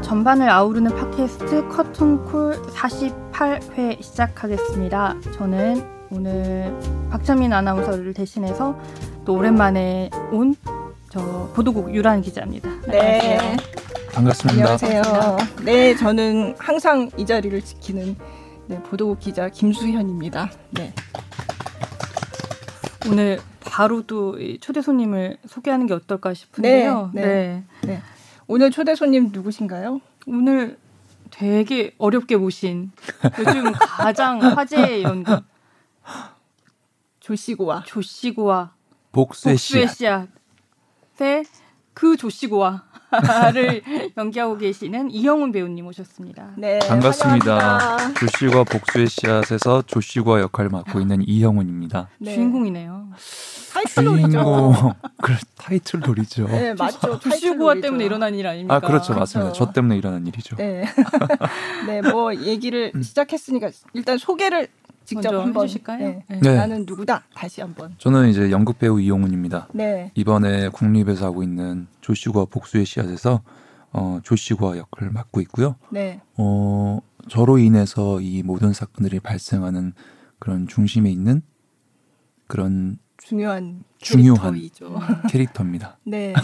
전반을 아우르는 팟캐스트 커튼콜 48회 시작하겠습니다. 저는 오늘 박찬민 아나운서를 대신해서 또 오랜만에 온 저 보도국 유란 기자입니다. 네. 반갑습니다. 안녕하세요. 네, 저는 항상 이 자리를 지키는 네, 보도국 기자 김수현입니다. 네. 오늘 바로 또 초대 손님을 소개하는 게 어떨까 싶은데요. 네, 네. 네. 오늘 초대 손님 누구신가요? 오늘 되게 어렵게 모신 요즘 가장 화제의 연극 조시고와 조시고와 복수의, 복수의 씨앗. 씨앗의 그 조시고와를 연기하고 계시는 이영훈 배우님 오셨습니다. 네, 반갑습니다. 환영합니다. 조씨과 복수의 씨앗에서 조씨과 역할을 맡고 있는 이형훈입니다. 네. 주인공이네요. 타이틀롤이죠. 주인공 그 타이틀 놀이죠. 네, 맞죠. 조시고와. 때문에 일어난 일 아닙니까? 아 그렇죠, 맞습니다. 그렇죠. 저 때문에 일어난 일이죠. 네. 네, 뭐 얘기를 시작했으니까 일단 소개를 직접 한번 해주실까요? 네. 네. 네. 나는 누구다. 다시 한번. 저는 이제 연극 배우 이용훈입니다. 네. 이번에 국립에서 하고 있는 조씨과 복수의 씨앗에서 어, 조씨과 역할을 맡고 있고요. 네. 어, 저로 인해서 이 모든 사건들이 발생하는 그런 중심에 있는 그런 중요한 중요한 캐릭터이죠. 캐릭터입니다. 네.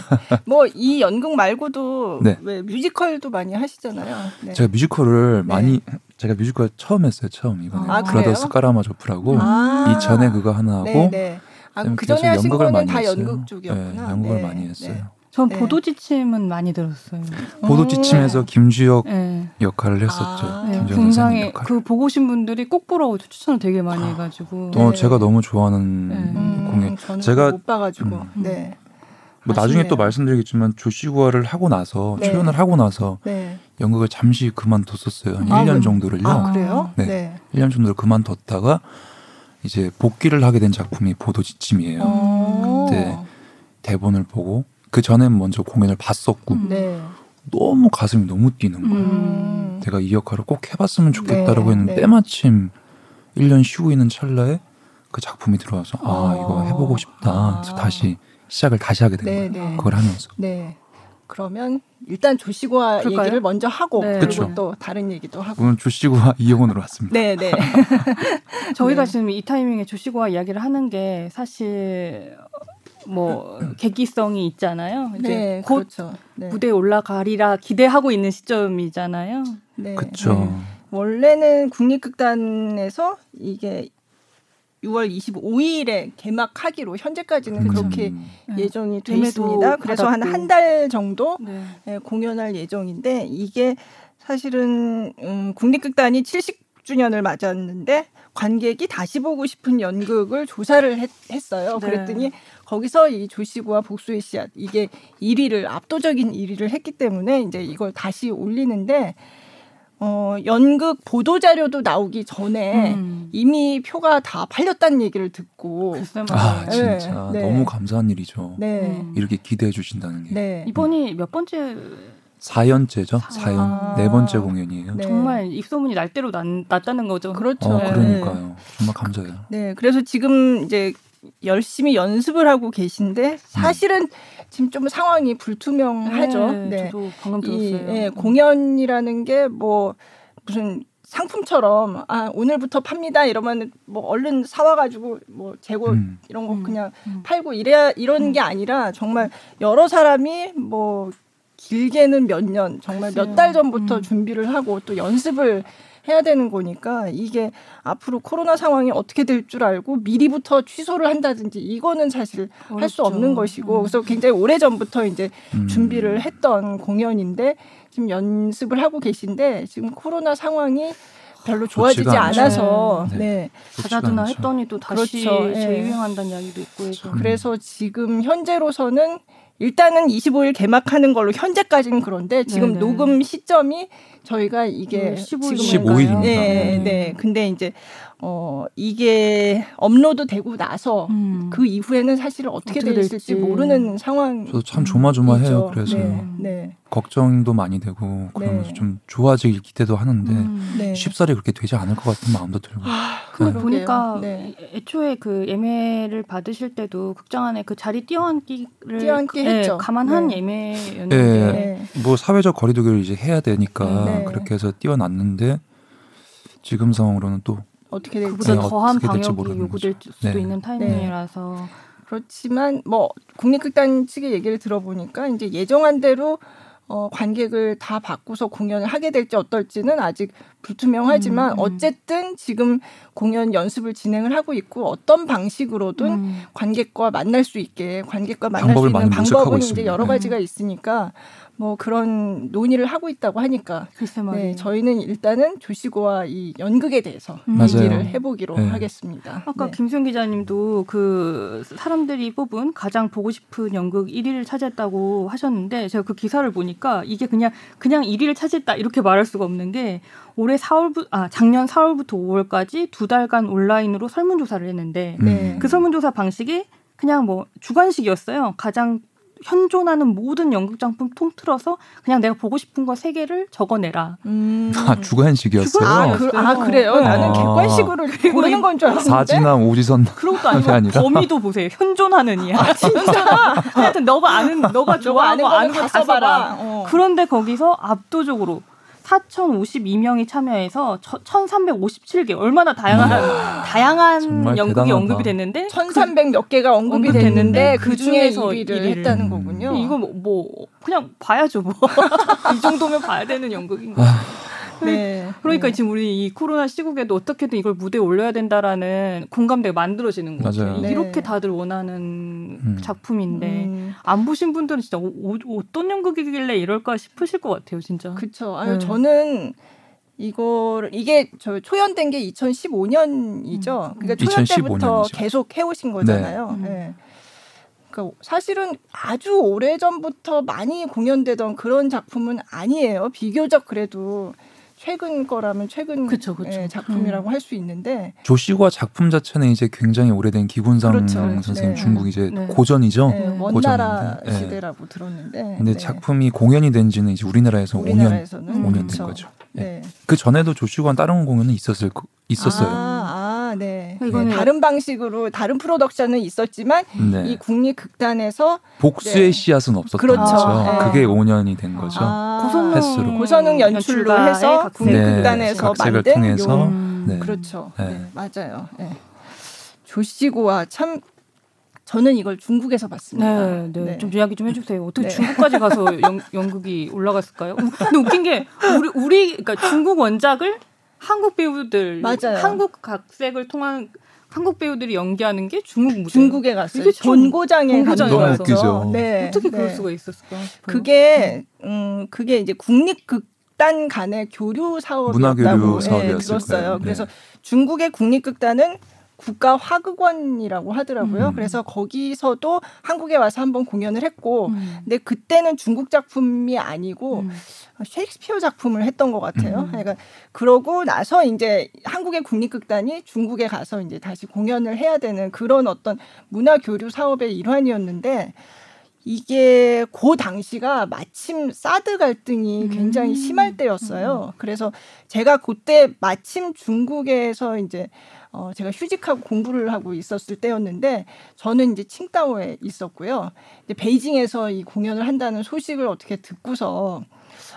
뭐 이 연극 말고도 네. 왜 뮤지컬도 많이 하시잖아요. 네. 제가 뮤지컬을 네. 많이 제가 뮤지컬 처음 했어요. 처음 이번에 아, 브라더스? 까라마조프라고 아. 이 전에 그거 하나 하고 네, 네. 아, 그 전에 하신 거는 다. 연극 쪽이었구나. 네, 연극을 네, 많이 네. 했어요. 전 네. 보도 지침은 많이 들었어요. 보도 지침에서 김주혁 네. 역할을 했었죠. 아. 네, 김주혁 선생님 궁상에 역할. 그 보고 오신 분들이 꼭 보라고 추천을 되게 많이 해가지고 또 네. 제가 너무 좋아하는 네. 음, 공연. 저는 제가 못 봐가지고. 음. 네. 뭐 나중에 또. 말씀드리겠지만 조시구화를 하고 나서 네. 출연을 하고 나서 네. 연극을 잠시 그만뒀었어요. 한 아, 1년 그- 정도를요. 아 그래요? 네. 네. 1년 정도를 그만뒀다가 이제 복귀를 하게 된 작품이 보도 지침이에요. 어. 네. 대본을 보고 그 전엔 먼저 공연을 봤었고 음. 네. 너무 가슴이 너무 뛰는 거예요. 음. 내가 이 역할을 꼭 해봤으면 좋겠다라고 네, 했는데 네. 때마침 1년 쉬고 있는 찰나에 그 작품이 들어와서 아 어. 이거 해보고 싶다. 그래서 다시 시작을 다시 하게 된 네, 거예요. 네. 그걸 하면서. 네. 그러면 일단 조시고와 그럴까요? 얘기를 먼저 하고 네. 그리고 그쵸. 또 다른 얘기도 하고. 오늘 조씨구와 이영훈으로 왔습니다. 네, 네. 저희가 네. 지금 이 타이밍에 조시고와 이야기를 하는 게 사실 뭐 계기성이 있잖아요. 이제 네, 곧 그렇죠. 네. 무대에 올라가리라 기대하고 있는 시점이잖아요. 네. 그쵸. 원래는 국립극단에서 이게 6월 25일에 개막하기로 현재까지는 음. 그렇게 네. 예정이 돼 있습니다. 그래서 한. 한 달 정도 네. 예, 공연할 예정인데 이게 사실은 음, 국립극단이 70주년을 맞았는데 관객이 다시 보고 싶은 연극을 조사를 했, 어요 네. 그랬더니 거기서 이 조시구와 복수의 씨앗 이게 1위를 압도적인 1위를 했기 때문에 이제 이걸 다시 올리는데 어, 연극 보도 자료도 나오기 전에 음. 이미 표가 다 팔렸다는 얘기를 듣고 아. 진짜 네. 너무 감사한 일이죠. 네. 음. 이렇게 기대해 주신다는 게 네. 이번이 몇 번째 4연째죠. 사- 4연 아. 네 번째 공연이에요. 네. 정말 입소문이 날 대로 난, 났다는 거죠. 그렇죠. 어 네. 그러니까요. 정말 감사해요. 네, 그래서 지금 이제 열심히 연습을 하고 계신데 사실은 지금 좀 상황이 불투명하죠. 네, 네. 저도 방금 이 들었어요. 예, 공연이라는 게 뭐 무슨 상품처럼 아 오늘부터 팝니다 이러면 뭐 얼른 사와가지고 뭐 재고 음. 이런 거 음, 그냥 음. 팔고 이래야 이런 게 아니라 정말 여러 사람이 뭐 길게는 몇 년 정말 몇 달 전부터 음. 준비를 하고 또 연습을 해야 되는 거니까 이게 앞으로 코로나 상황이 어떻게 될 줄 알고 미리부터 취소를 한다든지 이거는 사실 할수 어렵죠. 없는 것이고 음. 그래서 굉장히 오래 전부터 이제 음. 준비를 했던 공연인데 지금 연습을 하고 계신데 지금 코로나 상황이 별로 좋아지지. 않아서 네. 네. 가자드나 그렇죠. 했더니 또 다시 그렇죠. 예. 재유행한다는 이야기도 있고 해서 음. 그래서 지금 현재로서는 일단은 25일 개막하는 걸로 현재까지는 그런데 지금 네네. 녹음 시점이 저희가 이게 음, 15일 지금은 15일입니다. 네, 네. 네. 근데 이제 어 이게 업로드 되고 나서 음. 그 이후에는 사실 어떻게, 어떻게 돼 있을지 될지. 모르는 상황. 저도 참 조마조마해요. 그래서 네, 네, 걱정도 많이 되고 그러면서 네. 좀 좋아지길 기대도 하는데 음. 네. 쉽사리 그렇게 되지 않을 것 같은 마음도 들고. 근데 그러게요. 보니까 네. 애초에 그 예매를 받으실 때도 극장 안에 그 자리 띄어앉기를 띄어앉기 그- 예, 했죠. 감안한 네. 예매였는데 네. 네. 뭐 사회적 거리두기를 이제 해야 되니까 네. 그렇게 해서 띄워놨는데 지금 상황으로는 또 어떻게 될지 그보다 네, 더한 방역이 모르는 요구될 거죠. 수도 네. 있는 타이밍이라서 그렇지만 뭐 국립극단 측의 얘기를 들어보니까 이제 예정한 대로 어, 관객을 다 바꾸서 공연을 하게 될지 어떨지는 아직 불투명하지만 음, 음. 어쨌든 지금 공연 연습을 진행을 하고 있고 어떤 방식으로든 음. 관객과 만날 수 있게 관객과 만날 수 있는 방법은 이제 있습니다. 여러 네. 가지가 있으니까 뭐 그런 논의를 하고 있다고 하니까 글쎄 말이에요. 네, 저희는 일단은 조시고와 이 연극에 대해서 음. 얘기를 해보기로 네. 하겠습니다. 아까 네. 김수영 기자님도 그 사람들이 뽑은 가장 보고 싶은 연극 1위를 차지했다고 하셨는데 제가 그 기사를 보니까 이게 그냥 그냥 1위를 차지했다 이렇게 말할 수가 없는 게 올해 4월부 아 작년 4월부터 5월까지 두 달간 온라인으로 설문조사를 했는데 음. 네. 그 설문조사 방식이 그냥 뭐 주관식이었어요. 가장 현존하는 모든 연극 작품 통틀어서 그냥 내가 보고 싶은 거 세 개를 적어내라. 음. 아 주관식이었어요. 아, 그, 아 그래요? 네. 나는 아. 객관식으로 고르는 건 줄 알았는데. 사진함 오지선 그것도 아니고 아니라? 범위도 보세요. 현존하는 이야. 진짜. 하여튼 너가 아는 너가 좋아하는 거 아는 거 다 써봐라. 어. 그런데 거기서 압도적으로 4,052명이 참여해서 1,357개 얼마나 다양한 다양한 정말 연극이. 언급이 됐는데 1300 몇 개가 언급이 됐는데 그그 중에 중에서 1위를 일위를. 했다는 음. 거군요. 이거 뭐, 뭐 그냥 봐야죠 뭐. 이 정도면 봐야 되는 연극인 거. 네. 그러니까 네. 지금 우리 이 코로나 시국에도 어떻게든 이걸 무대에 올려야 된다라는 공감대가 만들어지는 거죠. 맞아요. 네. 이렇게 다들 원하는 음. 작품인데 음, 안 보신 분들은 진짜 오, 오, 어떤 연극이길래 이럴까 싶으실 것 같아요, 진짜. 그쵸. 아유, 네. 저는 이거를 이게 저 초연된 게 2015년이죠. 그러니까 초연 2015 때부터. 계속 해오신 거잖아요. 네. 네. 그러니까 사실은 아주 오래 전부터 많이 공연되던 그런 작품은 아니에요. 비교적 그래도 최근 거라면 최근 그쵸, 그쵸. 예, 작품이라고 할수 있는데 조시과 작품 자체는 이제 굉장히 오래된 기군상 그렇죠. 선생님 네. 중국 이제 네. 고전이죠. 네, 네. 원나라 고전인데, 네. 시대라고 들었는데 근데 네. 작품이 공연이 된 지는 이제 우리나라에서 5년 우리나라에서는 5년 된 그렇죠. 거죠. 네. 그 전에도 조시관 다른 공연은 있었을 거- 있었어요. 아, 아, 네. 이거는 네, 다른 방식으로 다른 프로덕션은 있었지만 네. 이 국립 극단에서 복수의 네. 씨앗은 없었던 그렇죠. 거죠. 네. 그게 5년이 된 거죠. 아, 횟수로. 고선능 연출로 해서. 국립 극단에서 네, 각색을 만든 통해서 요 음. 네. 그렇죠. 네. 네, 맞아요. 네. 조시고와 참 저는 이걸 중국에서 봤습니다. 네, 네, 네. 좀 이야기 좀 해주세요. 어떻게 네. 중국까지 가서 연, 연극이 올라갔을까요? 우- 근데 웃긴 게 우리 우리 그러니까 중국 원작을 한국 배우들, 맞아요. 한국 각색을 통한 한국 배우들이 연기하는 게 중국 무대. 중국에 갔어요. 이게. 너무 웃기죠. 네, 어떻게 그럴 네. 수가 있었을까? 싶어요. 그게 음 그게 이제 국립극단 간의 교류 사업이었다고 문화교류 예, 사업이었을 들었어요. 거예요. 네. 그래서 중국의 국립극단은 국가 화극원이라고 하더라고요. 음. 그래서 거기서도 한국에 와서 한번 공연을 했고, 음. 근데 그때는 중국 작품이 아니고 음. 셰익스피어 작품을 했던 것 같아요. 음. 그러니까 그러고 나서 이제 한국의 국립극단이 중국에 가서 이제 다시 공연을 해야 되는 그런 어떤 문화 교류 사업의 일환이었는데 이게 그 당시가 마침 사드 갈등이 음. 굉장히 심할 때였어요. 그래서 제가 그때 마침 중국에서 이제 어 제가 휴직하고 공부를 하고 있었을 때였는데 저는 이제 칭다오에 있었고요. 이제 베이징에서 이 공연을 한다는 소식을 어떻게 듣고서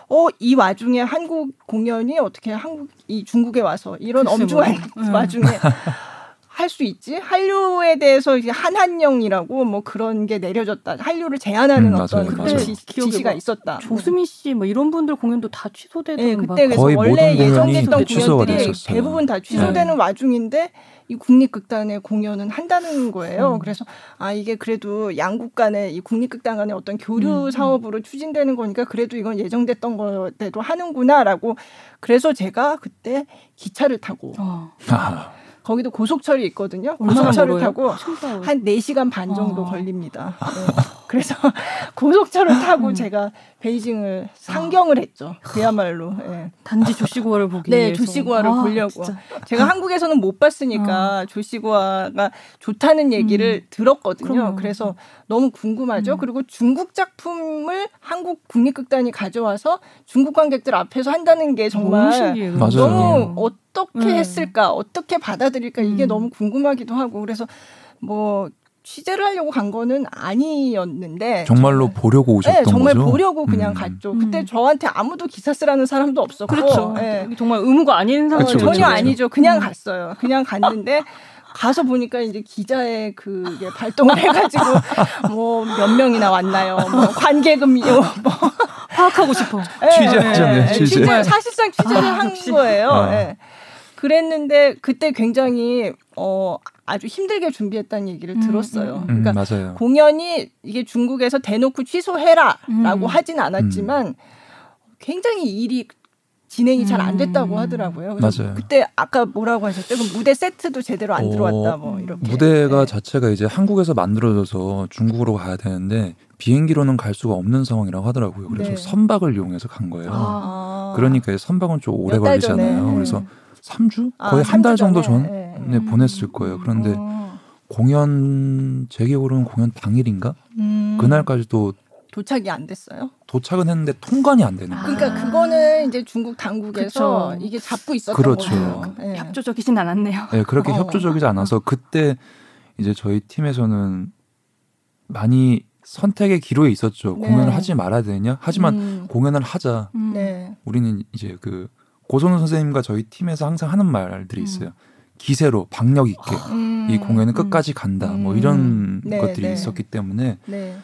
어 이 와중에 한국 공연이 어떻게 한국 이 중국에 와서 이런 글쎄 엄중한 뭐. 음. 와중에 할 수 있지 한류에 대해서 이제 한한령이라고 뭐 그런 게 내려졌다 한류를 제한하는 음, 어떤 맞아요, 그런 맞아요. 지, 지시가 막 있었다. 조수미 씨 뭐 이런 분들 공연도 다 취소되던 네, 막 그때 그래서 거의 원래 예정됐던 공연들이. 대부분 다 취소되는 와중인데 이 국립극단의 공연은 한다는 거예요. 음. 그래서 아 이게 그래도 양국 간의 이 국립극단 간의 어떤 교류 음, 사업으로 추진되는 거니까 그래도 이건 예정됐던 거대로 하는구나라고 그래서 제가 그때 기차를 타고 어. 아, 거기도 고속철이 있거든요. 고속철을? 타고. 한 4시간 반 정도 어. 걸립니다. 네. 그래서 고속철을 타고 제가 베이징을 상경을 했죠. 그야말로. 예. 단지 조시구화를 보기 네, 위해서. 조시구화를 아, 보려고. 진짜. 제가 한국에서는 못 봤으니까 조시구화가 좋다는 얘기를 들었거든요. 그럼요. 그래서 너무 궁금하죠. 음. 그리고 중국 작품을 한국 국립극단이 가져와서 중국 관객들 앞에서 한다는 게 너무 정말. 맞아요. 너무 어떻게 네. 했을까, 어떻게 받아들일까 이게 음. 너무 궁금하기도 하고 그래서 뭐 취재를 하려고 간 거는 아니었는데 정말로 정말- 보려고 오셨던 네, 정말 거죠? 보려고 그냥 음. 갔죠. 음. 그때 저한테 아무도 기사 쓰라는 사람도 없었고, 그렇죠. 예. 정말 의무가 아닌. 그쵸, 전혀 그쵸. 아니죠. 그냥 음. 갔어요. 그냥 갔는데 가서 보니까 이제 기자의 그게 발동을 해가지고 뭐 몇 명이나 왔나요? 뭐 관계금이요. 뭐 파악하고 싶어. 예, 예, 취재. 취재 사실상 취재를 아, 한 역시. 거예요. 아. 예. 그랬는데 그때 굉장히 어 아주 힘들게 준비했다는 얘기를 음, 들었어요. 음, 음, 그러니까 맞아요. 공연이 이게 중국에서 대놓고 취소해라라고 음. 하진 않았지만 굉장히 일이 진행이 잘안 됐다고 음. 하더라고요. 맞아요. 그때 아까 뭐라고 하셨죠? 그 무대 세트도 제대로 안 어, 들어왔다 뭐 이렇게. 무대가 네. 자체가 이제 한국에서 만들어져서 중국으로 가야 되는데 비행기로는 갈 수가 없는 상황이라고 하더라고요. 그래서 네. 선박을 이용해서 간 거예요. 아. 그러니까 선박은 좀 오래. 걸리잖아요. 네. 그래서 3주? 아, 거의 한 달 정도 전에. 전에 네. 보냈을 거예요. 그런데 어. 공연 제 기억으로는 공연 당일인가? 음. 그날까지도 도착이 안 됐어요. 도착은 했는데 통관이 안 되는 거예요. 그러니까 아. 그거는 이제 중국 당국에서 그쵸. 이게 잡고 있었던 그렇죠. 거죠. 예. 협조적이진 않았네요. 네, 그렇게 어. 협조적이지 않아서 그때 이제 저희 팀에서는 많이 선택의 기로에 있었죠. 네. 공연을 하지 말아야 되냐? 하지만 음. 공연을 하자. 음. 네. 우리는 이제 그 고선우 선생님과 저희 팀에서 항상 하는 말들이 음. 있어요. 기세로 박력 있게 음. 이 공연은 음. 끝까지 간다. 뭐 음. 이런 네, 것들이 네. 있었기 때문에 네.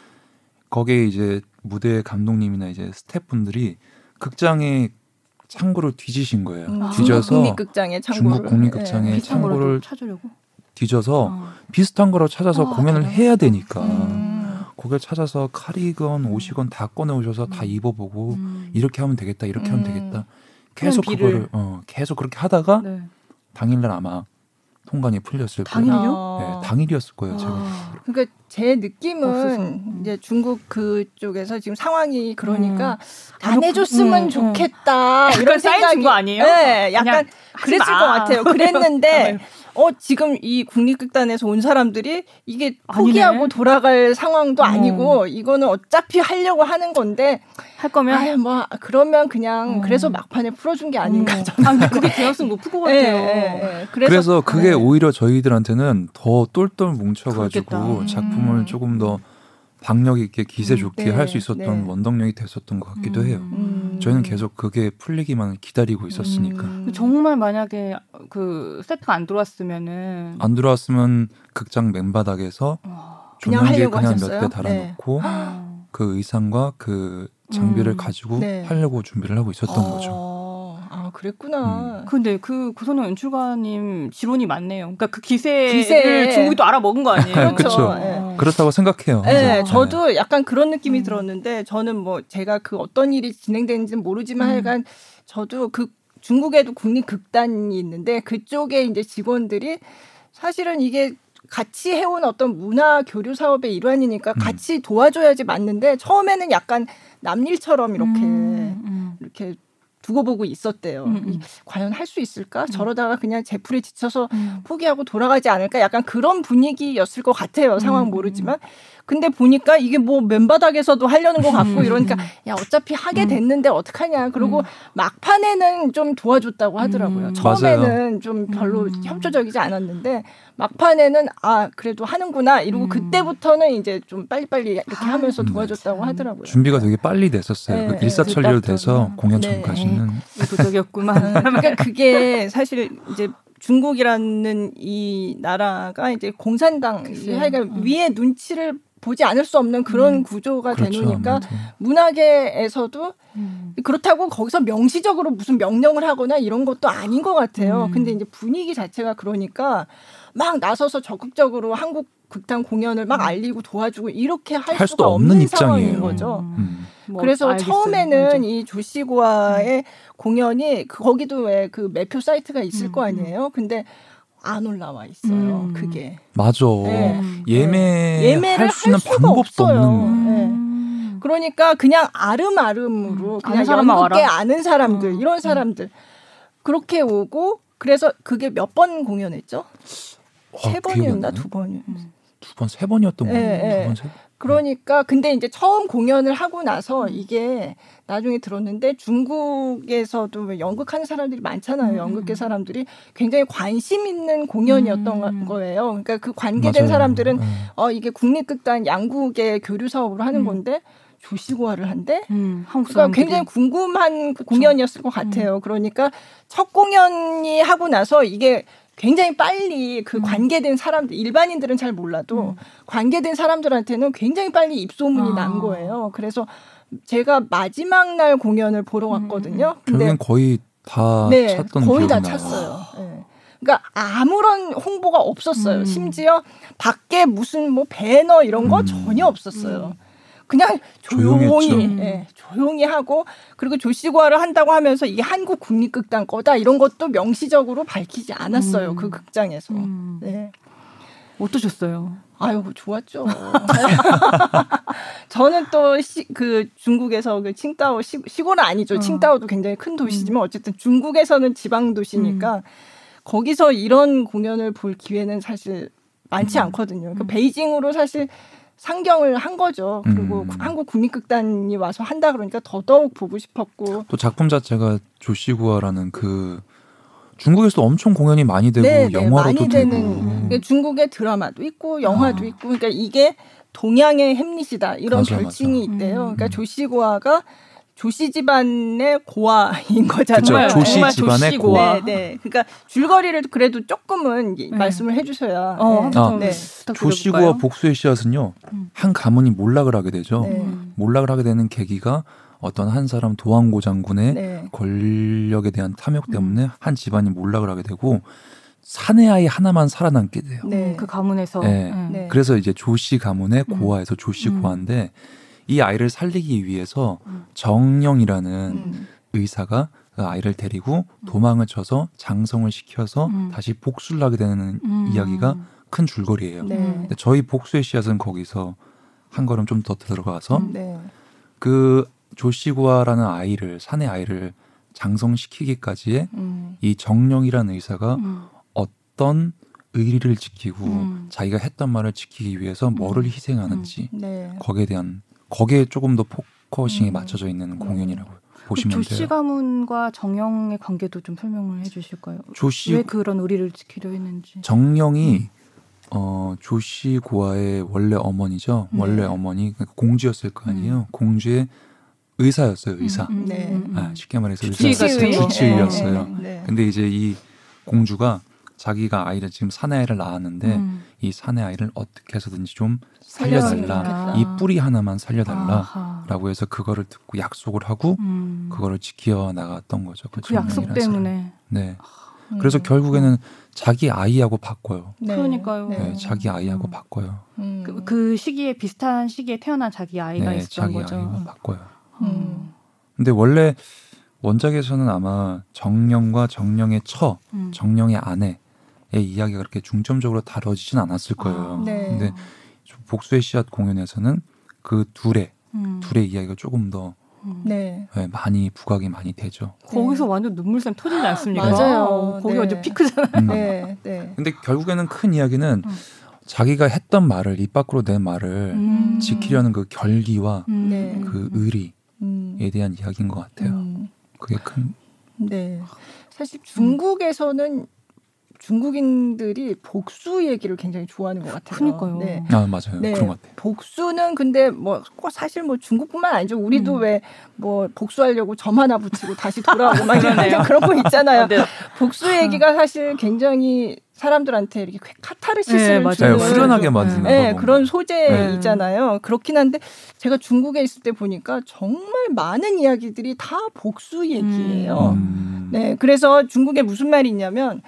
거기에 이제 무대 감독님이나 이제 스태프분들이 극장에 창구를 뒤지신 거예요. 음, 아. 뒤져서 국립극장에 창고를 중국 국립극장에 예. 비슷한 거를 창고를 찾으려고. 뒤져서 어. 비슷한 거로 찾아서 아, 공연을 대단하다. 해야 되니까 음. 거기를 찾아서 칼이건 옷이건 다 꺼내 오셔서 다 음. 입어보고 음. 이렇게 하면 되겠다 이렇게 하면 음. 되겠다 계속 그거를 어, 계속 그렇게 하다가 네. 당일날 아마 통관이 풀렸을 당일요? 거예요. 어. 네, 당일이었을 거예요. 제가. 아. 그러니까 제 없어서. 느낌은 음. 이제 중국 그쪽에서 지금 상황이 그러니까 안 대놓고- 해줬으면 음, 음. 좋겠다 이런 생각이 아니에요? 네, 약간 그랬을 마. 것 같아요. 그랬는데 네. 어 지금 이 국립극단에서 온 사람들이 이게 아니네. 포기하고 돌아갈 상황도 어. 아니고 이거는 어차피 하려고 하는 건데 할 거면 아유 뭐 그러면 그냥 어. 그래서 막판에 풀어준 게 아닌가 어. 저는. 아, 근데 그게 개연성 높을 것 같아요. 예, 예, 예. 그래서, 그래서, 그게 네. 오히려 저희들한테는 더 똘똘 뭉쳐가지고 그렇겠다. 작품을 음. 조금 더 박력 있게 기세 음, 좋게 네, 할수 있었던 네. 원동력이 됐었던 것 같기도 음. 해요. 음. 저희는 계속 그게 풀리기만 기다리고 있었으니까. 음. 정말 만약에 그 세트가 안 들어왔으면은 안 들어왔으면 극장 맨바닥에서 와. 그냥 그냥 몇? 대 달아놓고 어. 그 의상과 그 장비를 음. 가지고 네. 하려고 준비를 하고 있었던 어, 거죠. 아 그랬구나. 근데 그 구선호 연출가님 지론이 많네요. 그러니까 그 기세를 기세. 중국이 또 알아먹은 거 아니에요? 그쵸. 어. 그렇다고 생각해요. 네, 항상. 저도 약간 그런 느낌이 음. 들었는데 저는 뭐 제가 그 어떤 일이 진행되는지는 모르지만 음. 하여간 저도 그 중국에도 국립 극단이 있는데 그쪽에 이제 직원들이 사실은 이게 같이 해온 어떤 문화 교류 사업의 일환이니까 음. 같이 도와줘야지 맞는데 처음에는 약간 남일처럼 이렇게 음, 음. 이렇게 두고 보고 있었대요. 음, 음. 이, 과연 할 수 있을까? 저러다가 그냥 제풀에 지쳐서 음. 포기하고 돌아가지 않을까? 약간 그런 분위기였을 것 같아요. 상황 음, 모르지만. 근데 보니까 이게 뭐 맨바닥에서도 하려는 것 같고 음, 이러니까 음. 야 어차피 하게 음. 됐는데 어떡하냐. 그리고 음. 막판에는 좀 도와줬다고 하더라고요. 음. 처음에는 좀 별로 음. 협조적이지 않았는데 막판에는 아 그래도 하는구나 이러고 음. 그때부터는 이제 좀 빨리빨리 이렇게 아, 하면서 음. 도와줬다고 하더라고요. 준비가 되게 빨리 됐었어요. 네, 그 네. 일사천리로 돼서 음. 공연 네. 전까지는 의도적이었구만. 그러니까 그게 사실 이제 중국이라는 이 나라가 이제 공산당. 하여간 음. 위에 눈치를 보지 않을 수 없는 그런 음. 구조가 그렇죠. 되놓으니까 아무래도. 문화계에서도 음. 그렇다고 거기서 명시적으로 무슨 명령을 하거나 이런 것도 아닌 것 같아요. 음. 근데 이제 분위기 자체가 그러니까 막 나서서 적극적으로 한국 극단 공연을 막 음. 알리고 도와주고 이렇게 할, 할 수가 없는 없는 입장이에요. 상황인 거죠. 음. 뭐 그래서 알겠어요. 처음에는. 이 조시구아의 공연이 그- 거기도 왜 그 매표 사이트가 있을 음, 거 아니에요. 근데 안 올라와 있어요. 음. 그게 맞아. 네. 예매 예매를 할 수는 방법도 없어요. 없는 네. 음. 그러니까 그냥 아름아름으로 음. 그냥 연극계. 아는 사람들 음. 이런 사람들 그렇게 오고 그래서 그게 몇 번 공연했죠? 어, 세 기억이 번이었나. 두 번. 두 번, 세 번이었던 거 예, 같아요. 예. 두 번, 세 번. 그러니까 근데 이제 처음 공연을 하고 나서 이게 나중에 들었는데 중국에서도 왜 연극하는 사람들이 많잖아요. 음. 연극계 사람들이 굉장히 관심 있는 공연이었던 음. 거예요. 그러니까 그 관계된 맞아요. 사람들은 예. 어 이게 국립극단 양국의 교류 사업으로 하는 음. 건데 조시고화를 한대. 음, 한국 그러니까 굉장히 궁금한 공연이었을 것 같아요. 그러니까 첫 공연이 하고 나서 이게 굉장히 빨리 그 음. 관계된 사람들 일반인들은 잘 몰라도 음. 관계된 사람들한테는 굉장히 빨리 입소문이 아. 난 거예요. 그래서 제가 마지막 날 공연을 보러 음. 갔거든요. 근데 결국엔 거의 다 네, 찼던 거의 다 나요. 찼어요. 예. 그러니까 아무런 홍보가 없었어요. 음. 심지어 밖에 무슨 뭐 배너 이런 거 음. 전혀 없었어요. 그냥 조용했죠. 조용히 음. 예, 조용히 하고 그리고 조시과를 한다고 하면서 이게 한국 국립극단 거다 이런 것도 명시적으로 밝히지 않았어요. 음. 그 극장에서. 음. 네. 어떠셨어요? 아유 좋았죠. 저는 또 그 중국에서 그 칭다오 시, 시골은 아니죠. 어. 칭다오도 굉장히 큰 도시지만 어쨌든 중국에서는 지방 도시니까 음. 거기서 이런 공연을 볼 기회는 사실 많지 음. 않거든요. 그러니까 음. 베이징으로 사실 상경을 한 거죠. 그리고 음. 구- 한국 국립극단이 와서 한다 그러니까 더더욱 보고 싶었고. 또 작품 자체가 조시구아라는 그 중국에서도 엄청 공연이 많이 되고 네, 네, 영화로도 많이 되고 되는 그러니까 중국의 드라마도 있고 영화도 아. 있고 그러니까 이게 동양의 햄릿이다 이런 맞아, 별칭이 맞아. 있대요. 음. 그러니까 조시고아가 조씨 집안의 고아인 거잖아요. 그쵸, 조씨 정말 집안의 조씨고. 고아. 네, 네. 그러니까 줄거리를 그래도 조금은 이- 네. 말씀을 해주셔야. 어, 네. 아, 좀 네. 부탁드려볼까요? 조시구아 복수의 씨앗은요 음. 한 가문이 몰락을 하게 되죠. 네. 음. 몰락을 하게 되는 계기가 어떤 한 사람 도항고 장군의 네. 권력에 대한 탐욕 때문에 한 집안이 몰락을 하게 되고 사내 아이 하나만 살아남게 돼요. 네. 음, 그 가문에서 네. 음. 네. 그래서 이제 조씨 가문의 음. 고아에서 조씨 음. 고아인데 이 아이를 살리기 위해서 음. 정령이라는 음. 의사가 그 아이를 데리고 도망을 쳐서 장성을 시켜서 음. 다시 복수를 하게 되는 음. 이야기가 큰 줄거리예요. 네. 근데 저희 복수의 씨앗은 거기서 한 걸음 좀 더 들어가서 음. 네. 그 조시구아라는 아이를 사내 아이를 장성시키기까지의 음. 이 정영이라는 의사가 음. 어떤 의리를 지키고 음. 자기가 했던 말을 지키기 위해서 뭐를 희생하는지 네. 거기에 대한 거기에 조금 더 focusing이 음. 맞춰져 있는 음. 공연이라고 그 보시면 조씨. 가문과 정영의 관계도 좀 설명을 해주실까요? 조씨 왜 그런 의리를 지키려 했는지. 정영이 어 조씨 고아의 원래 어머니죠. 네. 원래 어머니 그러니까 공주였을 거 아니에요. 공주의 의사였어요. 의사. 음, 음, 네. 음, 음. 아, 쉽게 말해서 주치의. 주치의였어요. 네. 네. 근데 이제 이 공주가 자기가 아이를 지금 사내 아이를 낳았는데 음. 이 사내 아이를 어떻게 해서든지 좀 살려달라. 이 뿌리 하나만 살려달라. 아하. 라고 해서 그거를 듣고 약속을 하고 음. 그거를 지켜 나갔던 거죠. 그 약속 정령이라는 사람이. 때문에. 네. 음. 그래서 결국에는 자기 아이하고 바꿔요. 네. 그러니까요. 네, 네. 자기 아이하고 음. 바꿔요. 음. 그, 그 시기에 비슷한 시기에 태어난 자기 아이가 네, 있었던 자기 거죠. 아이하고 바꿔요. 음. 근데 원래 원작에서는 아마 정령과 정령의 처, 음. 정령의 아내의 이야기가 그렇게 중점적으로 다뤄지진 않았을 거예요. 아. 네. 근데 복수의 씨앗 공연에서는 그 둘의 음. 둘의 이야기가 조금 더 음. 네. 네, 많이 부각이 많이 되죠. 거기서 완전 눈물샘 터지지 않습니까? 맞아요. 어, 거기 네. 완전 피크잖아요. 음. 네. 네. 근데 결국에는 큰 이야기는 음. 자기가 했던 말을 입 밖으로 낸 말을 음. 지키려는 그 결기와 음. 네. 그 의리에 음. 대한 이야기인 것 같아요. 음. 그게 큰 네. 사실 중국에서는 중국인들이 복수 얘기를 굉장히 좋아하는 것 같아요. 그러니까요. 네. 아 맞아요 네. 그런 것 같아요. 복수는 근데 뭐 꼭 사실 뭐 중국뿐만 아니죠. 우리도 음. 왜뭐 복수하려고 점 하나 붙이고 다시 돌아오고 막. 이런 그런 거 있잖아요. 네. 복수 얘기가 사실 굉장히 사람들한테 이렇게 카타르시스를 네, 맞아요. 네, 주는 후련하게 만드는 네. 네, 거. 그런 네. 소재이잖아요. 그렇긴 한데 제가 중국에 있을 때 보니까 정말 많은 이야기들이 다 복수 얘기예요. 음. 네, 그래서 중국에 무슨 말이 있냐면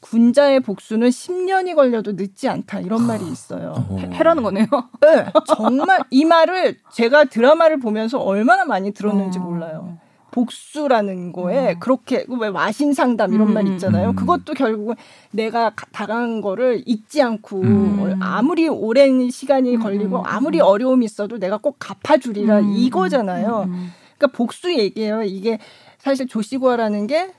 군자의 복수는 10년이 걸려도 늦지 않다 이런 말이 있어요. 어. 해- 해라는 거네요. 네, 정말 이 말을 제가 드라마를 보면서 얼마나 많이 들었는지 어. 몰라요. 복수라는 거에 음. 그렇게 왜 와신 상담 이런 음, 말 있잖아요. 음. 그것도 결국은 내가 가- 당한 거를 잊지 않고 음. 어, 아무리 오랜 시간이 음, 걸리고 음, 아무리 음. 어려움이 있어도 내가 꼭 갚아주리라 음, 이거잖아요. 음, 음. 그러니까 복수 얘기예요. 이게 사실 조시구화라는 게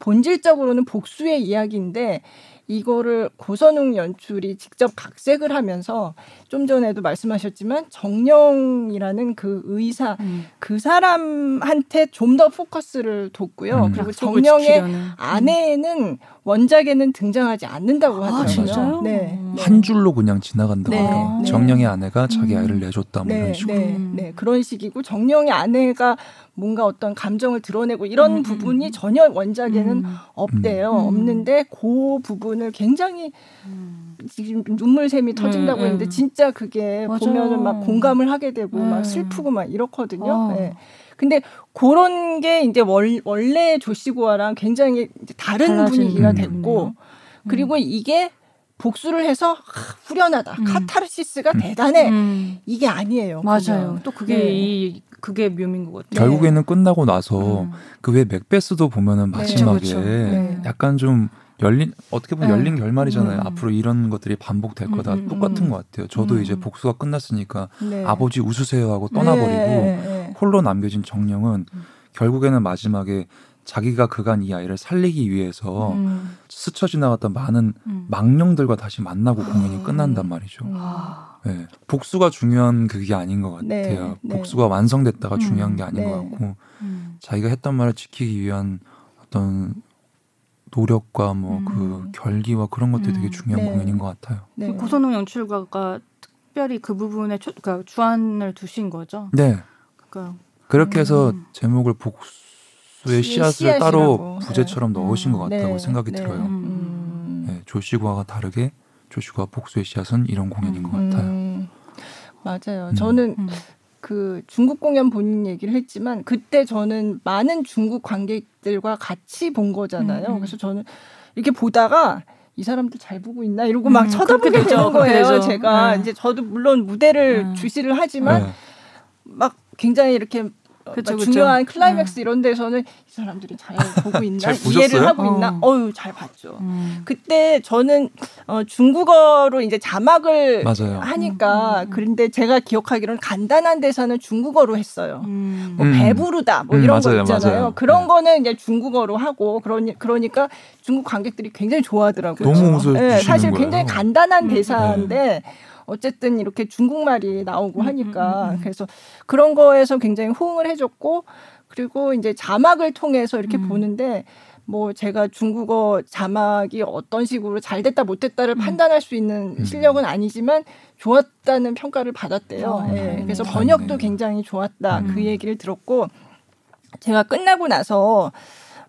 본질적으로는 복수의 이야기인데 이거를 고선웅 연출이 직접 각색을 하면서 좀 전에도 말씀하셨지만 정령이라는 그 의사 음. 그 사람한테 좀 더 포커스를 뒀고요. 음. 그리고 정령의 지키려는. 아내는 원작에는 등장하지 않는다고 아, 하더라고요. 진짜요? 네. 음. 네. 한 줄로 그냥 지나간다고 네, 해요. 네. 정령의 아내가 자기 음. 아이를 내줬다 뭐 이런 네, 식으로. 네, 음. 네. 그런 식이고 정령의 아내가 뭔가 어떤 감정을 드러내고 이런 음, 부분이 음. 전혀 원작에는 음. 없대요. 음. 없는데 그 부분을 굉장히 음. 지금 눈물샘이 터진다고 음, 했는데 음. 진짜 그게 맞아요. 보면은 막 공감을 하게 되고 음. 막 슬프고 막 이렇거든요. 아. 네. 근데 그런 게 이제 월, 원래 조시고와랑 굉장히 이제 다른 분위기가 음. 됐고 음. 그리고 이게 복수를 해서 하, 후련하다. 음. 카타르시스가 대단해. 음. 이게 아니에요. 맞아요. 보면. 또 그게 네. 이 그게 묘미인 것 같아요. 결국에는 끝나고 나서 음. 그왜 맥베스도 보면은 네. 마지막에 그쵸, 그쵸. 네. 약간 좀 열린 어떻게 보면 네. 열린 결말이잖아요. 음. 앞으로 이런 것들이 반복될 음, 거다. 음, 똑같은 음. 것 같아요. 저도 음. 이제 복수가 끝났으니까 네. 아버지 웃으세요 하고 떠나버리고 네, 네. 홀로 남겨진 정령은 음. 결국에는 마지막에 자기가 그간 이 아이를 살리기 위해서 음. 스쳐 지나갔던 많은 음. 망령들과 다시 만나고 공연이 음. 끝난단 말이죠. 음. 아. 네. 복수가 중요한 그게 아닌 것 같아요. 네, 네. 복수가 완성됐다가 음, 중요한 게 아닌 네. 것 같고 음. 자기가 했던 말을 지키기 위한 어떤 노력과 뭐그 음. 결기와 그런 것들이 되게 음. 중요한 네. 공연인 것 같아요. 네. 그 고선웅 연출가가 특별히 그 부분에 초, 그러니까 주안을 두신 거죠. 네. 그러니까 그렇게 해서 음. 제목을 복수의 씨- 씨앗을 씨앗이라고. 따로 부제처럼 네. 넣으신 것 네, 같다고 생각이 네. 들어요. 음. 네, 조시구와 다르게 조시구와 복수의 씨앗은 이런 공연인 것 같아요. 음. 맞아요. 음. 저는 음. 그 중국 공연 본인 얘기를 했지만 그때 저는 많은 중국 관객들과 같이 본 거잖아요. 음, 음. 그래서 저는 이렇게 보다가 이 사람들 잘 보고 있나 이러고 막 음, 쳐다보게 되죠. 되는 그렇게 거예요. 되죠. 제가 네. 이제 저도 물론 무대를 음. 주시를 하지만 네. 막 굉장히 이렇게 어, 그쵸, 막 그쵸. 중요한 클라이맥스 이런 데서는 이 사람들이 잘 보고 있나 잘 이해를? 하고 있나 어. 어유 잘 봤죠. 음. 그때 저는 어, 중국어로 이제 자막을 맞아요. 하니까 음, 음, 음. 그런데 제가 기억하기로는 간단한 대사는 중국어로 했어요. 음. 뭐 음. 배부르다 뭐 음, 이런 거 맞아요, 있잖아요. 맞아요. 그런 네. 거는 이제 중국어로 하고 그러니 그러니까 중국 관객들이 굉장히 좋아하더라고요. 너무 웃어 네, 사실 거예요. 굉장히 간단한 음, 대사인데 어쨌든 이렇게 중국말이 나오고 음, 하니까 음, 음, 음. 그래서 그런 거에서 굉장히 호응을 해줬고 그리고 이제 자막을 통해서 이렇게 음. 보는데 뭐 제가 중국어 자막이 어떤 식으로 잘 됐다 못됐다를 음. 판단할 수 있는 음. 실력은 아니지만 좋았다는 평가를 받았대요. 아, 예, 그래서. 번역도 굉장히 좋았다 음. 그 얘기를 들었고 제가 끝나고 나서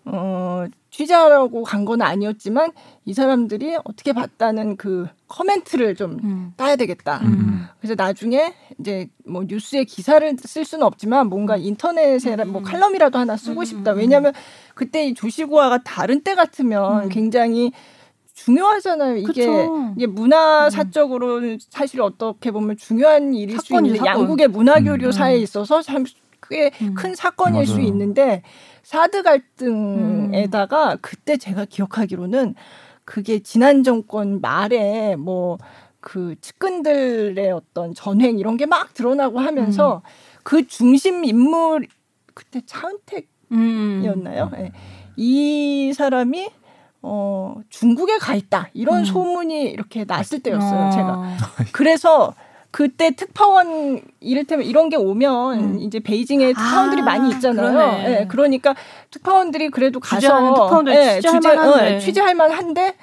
어, 취재하려고 간 건 아니었지만 이 사람들이 어떻게 봤다는 그 커멘트를 좀 음. 따야 되겠다. 음. 그래서 나중에 이제 뭐 뉴스에 기사를 쓸 수는 없지만 뭔가 인터넷에 뭐 음. 칼럼이라도 하나 쓰고 음, 싶다. 음, 왜냐하면 그때 이 조시구화가 다른 때 같으면 음. 굉장히 중요하잖아요. 이게 그쵸. 이게 문화사적으로 는 사실 어떻게 보면 중요한 일일 수 사건이죠, 있는데 사건. 양국의 문화교류 음. 사이에 있어서 참꽤 음. 큰 사건일 수 맞아요. 있는데 사드 갈등에다가 그때 제가 기억하기로는 그게 지난 정권 말에 뭐 그 측근들의 어떤 전횡 이런 게 막 드러나고 하면서 그 중심 인물 그때 차은택이었나요? 음. 예. 이 사람이 어 중국에 가 있다 이런 음. 소문이 이렇게 났을 때였어요. 어. 제가 그래서 그때 특파원 이를테면 이런 게 오면 음. 이제 베이징에 특파원들이 아, 많이 있잖아요. 예, 그러니까 특파원들이 그래도 가서 특파원들 예, 취재할 취재- 만한데. 예, 취재할 만한데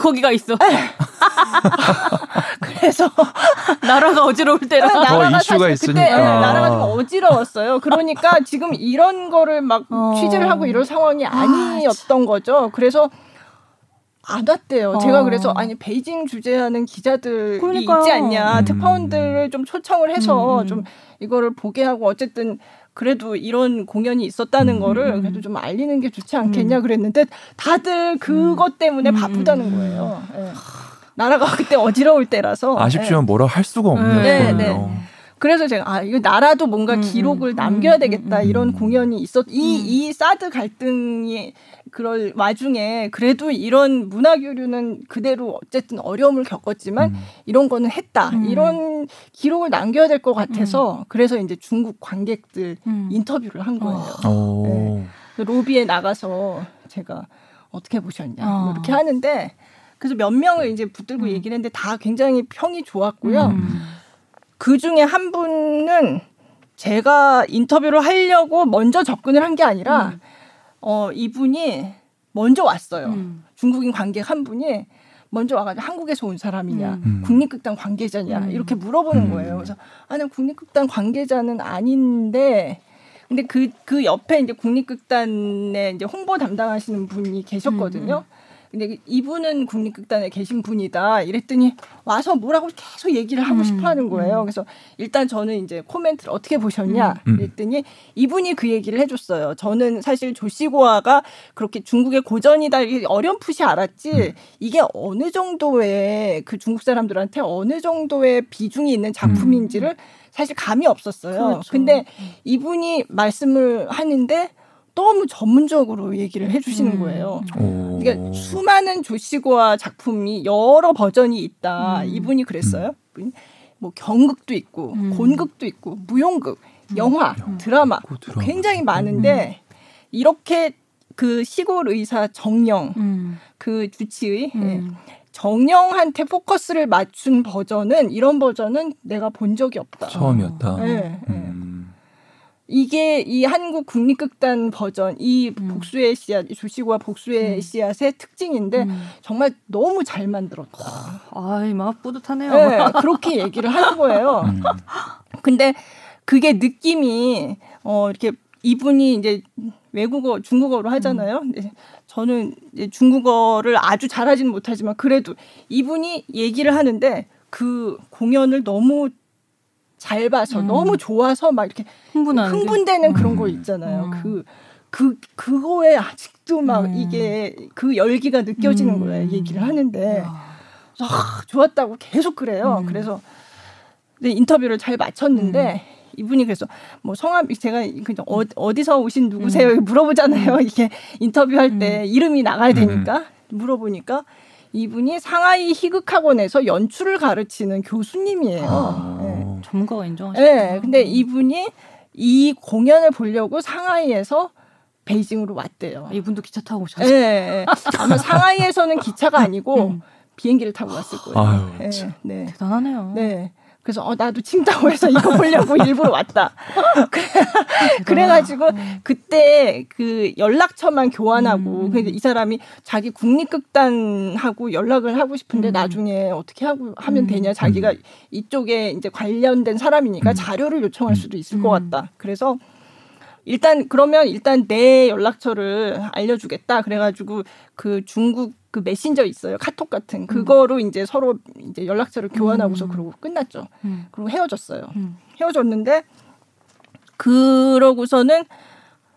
거기가 있어. 그래서 나라가 어지러울 때라. 나라가 이슈가 사실 있으니까. 그때 예, 나라가 좀 어지러웠어요. 그러니까 지금 이런 거를 막 어. 취재를 하고 이럴 상황이 아니었던 거죠. 그래서 안 왔대요. 어. 제가 그래서 아니 베이징 주재하는 기자들이 그러니까요. 있지 않냐. 음. 특파원들을 좀 초청을 해서 음, 음. 좀 이거를 보게 하고 어쨌든 그래도 이런 공연이 있었다는 음. 거를 음. 그래도 좀 알리는 게 좋지 않겠냐 그랬는데 다들 그것 때문에 음. 바쁘다는 음. 거예요. 예. 나라가 그때 어지러울 때라서 아쉽지만 뭐라 할 수가 없네요. 네. 네. 그래서 제가 아 이거 나라도 뭔가 음, 기록을 음, 남겨야 음, 되겠다 음, 이런 음. 공연이 있었 이 음. 이 사드 갈등이 그럴 와중에 그래도 이런 문화 교류는 그대로 어쨌든 어려움을 겪었지만 음. 이런 거는 했다 음. 이런 기록을 남겨야 될 것 같아서 그래서 이제 중국 관객들 음. 인터뷰를 한 거예요. 오. 네. 로비에 나가서 제가 어떻게 보셨냐 어. 뭐 이렇게 하는데 그래서 몇 명을 이제 붙들고 음. 얘기를 했는데 다 굉장히 평이 좋았고요. 음. 그 중에 한 분은 제가 인터뷰를 하려고 먼저 접근을 한 게 아니라 음. 어 이분이 먼저 왔어요. 음. 중국인 관객 한 분이 먼저 와가지고 한국에서 온 사람이냐, 음. 음. 국립극단 관계자냐 음. 이렇게 물어보는 음. 거예요. 그래서 아니 국립극단 관계자는 아닌데, 근데 그 그 옆에 이제 국립극단의 이제 홍보 담당하시는 분이 계셨거든요. 음. 근데 이분은 국립극단에 계신 분이다. 이랬더니 와서 뭐라고 계속 얘기를 하고 음. 싶어 하는 거예요. 음. 그래서 일단 저는 이제 코멘트를 어떻게 보셨냐 음. 그랬더니 이분이 그 얘기를 해줬어요. 저는 사실 조시고아가 그렇게 중국의 고전이다 어렴풋이 알았지 음. 이게 어느 정도의 그 중국 사람들한테 어느 정도의 비중이 있는 작품인지를 사실 감이 없었어요. 그렇죠. 근데 이분이 말씀을 하는데 너무 전문적으로 얘기를 해주시는 음. 거예요. 오. 그러니까 수많은 조시고아 작품이 여러 버전이 있다. 음. 이분이 그랬어요. 뭐 경극도 있고 음. 곤극도 있고 무용극, 음. 영화, 드라마 그 드라마. 굉장히 많은데 이렇게 그 시골 의사 정령 음. 그 주치의 예, 음. 정령한테 포커스를 맞춘 버전은 이런 버전은 내가 본 적이 없다. 처음이었다. 네, 네. 음. 이게 이 한국 국립극단 버전 이 음. 복수의 씨앗 이 조시고와 복수의 음. 씨앗의 특징인데 음. 정말 너무 잘 만들었다. 아이 막 뿌듯하네요. 네, 그렇게 얘기를 하는 거예요. 음. 근데 그게 느낌이 어 이렇게 이분이 이제 외국어 중국어로 하잖아요. 근데 저는 이제 중국어를 아주 잘하지는 못하지만 그래도 이분이 얘기를 하는데 그 공연을 너무 잘 봐서 음. 너무 좋아서 막 이렇게 흥분하는 게. 흥분되는 그런 음. 거 있잖아요. 음. 그, 그, 그거에 아직도 막 음. 이게 그 열기가 느껴지는 음. 거예요. 얘기를 하는데. 야. 아, 좋았다고 계속 그래요. 음. 그래서 네, 인터뷰를 잘 마쳤는데 이분이 그래서 뭐 성함 제가 그냥 어, 어디서 오신 누구세요? 음. 물어보잖아요. 이게 인터뷰할 때 이름이 나가야 되니까 물어보니까 이분이 상하이 희극학원에서 연출을 가르치는 교수님이에요. 아. 네. 전문가가 인정하시죠. 네, 근데 이분이 이 공연을 보려고 상하이에서 베이징으로 왔대요. 이분도 기차 타고 오셨어요. 네, 아마 상하이에서는 기차가 아니고 음. 비행기를 타고 왔을 거예요. 아유, 네, 참. 네. 대단하네요. 네. 그래서 어, 나도 칭다오에서 이거 보려고 일부러 왔다. 그래, 그래가지고 그때 그 연락처만 교환하고 음. 근데 이 사람이 자기 국립극단하고 연락을 하고 싶은데 음. 나중에 어떻게 하고 하면 음. 되냐 자기가 음. 이쪽에 이제 관련된 사람이니까 음. 자료를 요청할 수도 있을 것 음. 같다. 그래서 일단 그러면 일단 내 연락처를 알려주겠다. 그래가지고 그 중국 그 메신저 있어요. 카톡 같은 그거로 이제 서로 이제 연락처를 교환하고서 음. 그러고 끝났죠. 음. 그리고 헤어졌어요. 음. 헤어졌는데 그러고서는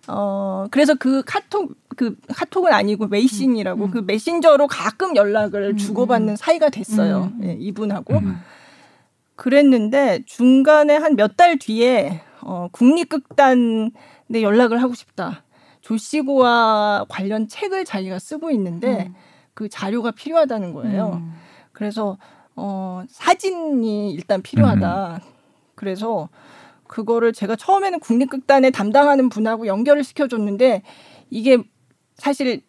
어 그래서 그 카톡 그 카톡은 아니고 메이신이라고 음. 그 메신저로 가끔 연락을 음. 주고받는 사이가 됐어요. 음. 예, 이분하고 음. 그랬는데 중간에 한 몇 달 뒤에 어, 국립극단에 연락을 하고 싶다. 조시고와 관련 책을 자기가 쓰고 있는데 음. 그 자료가 필요하다는 거예요. 음. 그래서 어, 사진이 일단 필요하다. 그래서 그거를 제가 처음에는 국립극단에 담당하는 분하고 연결을 시켜줬는데 이게 사실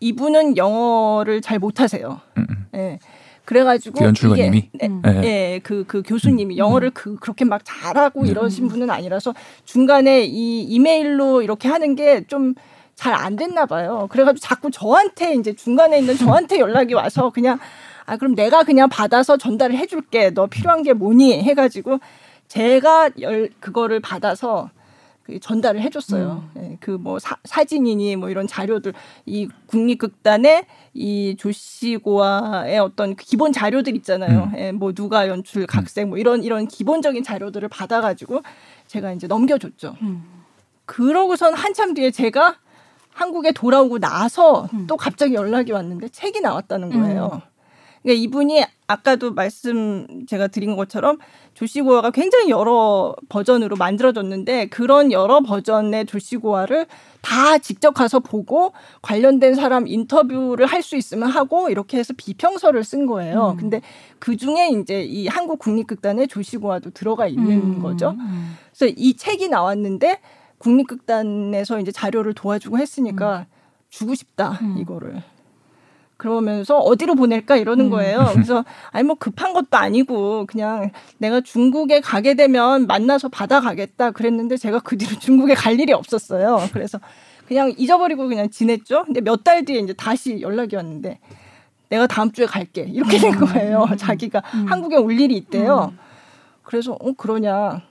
이분은 영어를 잘 못하세요. 음, 음. 예. 그래가지고 그 연출가님이? 네, 음. 네. 예, 그, 그 교수님이 영어를 그, 그렇게 막 잘하고 네. 이러신 분은 아니라서 중간에 이 이메일로 이렇게 하는 게좀 잘 안 됐나 봐요. 그래가지고 자꾸 저한테 이제 중간에 있는 저한테 연락이 와서 그냥 아, 그럼 내가 그냥 받아서 전달을 해줄게. 너 필요한 게 뭐니? 해가지고 제가 열, 그거를 받아서 그 전달을 해줬어요. 예, 그뭐 사진이니 뭐 이런 자료들 이 국립극단의 이 조시고아의 어떤 그 기본 자료들 있잖아요. 음. 예, 뭐 누가 연출 각색 뭐 이런 이런 기본적인 자료들을 받아가지고 제가 이제 넘겨줬죠. 음. 그러고선 한참 뒤에 제가 한국에 돌아오고 나서 음. 또 갑자기 연락이 왔는데 책이 나왔다는 거예요. 그러니까 이분이 아까도 말씀 제가 드린 것처럼 조시고화가 굉장히 여러 버전으로 만들어졌는데 그런 여러 버전의 조시고화를 다 직접 가서 보고 관련된 사람 인터뷰를 할 수 있으면 하고 이렇게 해서 비평서를 쓴 거예요. 음. 근데 그 중에 이제 이 한국 국립극단의 조시고화도 들어가 있는 음. 거죠. 음. 그래서 이 책이 나왔는데 국립극단에서 이제 자료를 도와주고 했으니까 주고 싶다 음. 이거를. 그러면서 어디로 보낼까 이러는 음. 거예요. 그래서 아니 뭐 급한 것도 아니고 그냥 내가 중국에 가게 되면 만나서 받아가겠다 그랬는데 제가 그 뒤로 중국에 갈 일이 없었어요. 그래서 그냥 잊어버리고 그냥 지냈죠. 근데 몇 달 뒤에 이제 다시 연락이 왔는데 내가 다음 주에 갈게 이렇게 된 거예요. 자기가 음. 한국에 올 일이 있대요. 그래서 어 그러냐.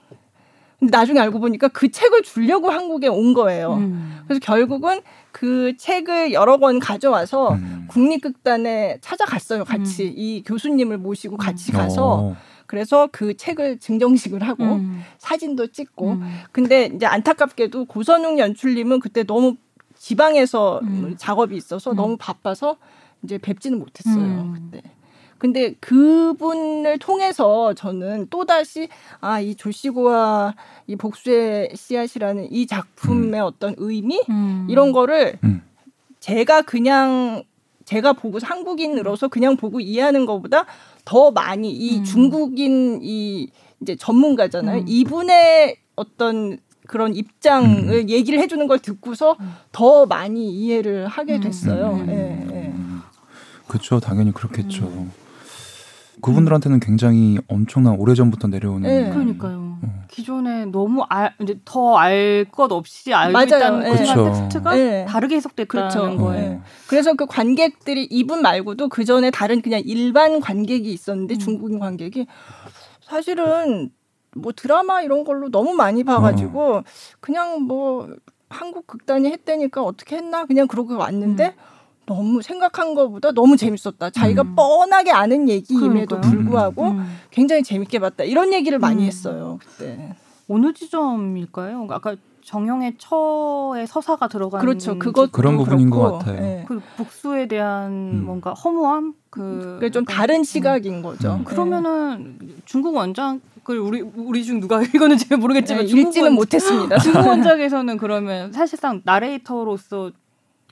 근데 나중에 알고 보니까 그 책을 주려고 한국에 온 거예요. 음. 그래서 결국은 그 책을 여러 권 가져와서 음. 국립극단에 찾아갔어요. 같이 이 교수님을 모시고 같이 가서 어. 그래서 그 책을 증정식을 하고 음. 사진도 찍고 음. 근데 이제 안타깝게도 고선웅 연출님은 그때 너무 지방에서 음. 작업이 있어서 음. 너무 바빠서 이제 뵙지는 못했어요 음. 그때. 근데 그분을 통해서 저는 또 다시 아 이 조시고와 이 복수의 씨앗이라는 이 작품의 어떤 의미 음. 이런 거를 음. 제가 그냥 제가 보고 한국인으로서 그냥 보고 이해하는 것보다 더 많이 이 음. 중국인 이 이제 전문가잖아요. 음. 이분의 어떤 그런 입장을 음. 얘기를 해주는 걸 듣고서 음. 더 많이 이해를 하게 음. 됐어요. 음. 예, 예. 그렇죠. 당연히 그렇겠죠. 그분들한테는 굉장히 엄청난 오래 전부터 내려오는 네. 그러니까요. 어. 기존에 너무 알 이제 더 알 것 없이 알고 맞아요. 있다는 그렇죠. 텍스트가 예. 다르게 해석됐다는 그렇죠. 거예요. 예. 그래서 그 관객들이 이분 말고도 그 전에 다른 그냥 일반 관객이 있었는데 음. 중국인 관객이 사실은 뭐 드라마 이런 걸로 너무 많이 봐가지고 어. 그냥 뭐 한국 극단이 했다니까 어떻게 했나 그냥 그러고 왔는데 너무 생각한 것보다 너무 재밌었다. 자기가 음. 뻔하게 아는 얘기임에도 그러니까요. 불구하고 음. 굉장히 재밌게 봤다. 이런 얘기를 많이 음. 했어요 그때. 어느 지점일까요? 아까 정형의 처에 서사가 들어가는 그렇죠. 그것 그런 부분인 것 같아요. 예. 그 복수에 대한 음. 뭔가 허무함 그 그게 좀 약간- 다른 시각인 거죠. 음. 그러면은 중국 원작을 우리 우리 중 누가 읽었는지 예. 모르겠지만 네, 중국 읽지는 원- 못했습니다. 중국 원작에서는 그러면 사실상 나레이터로서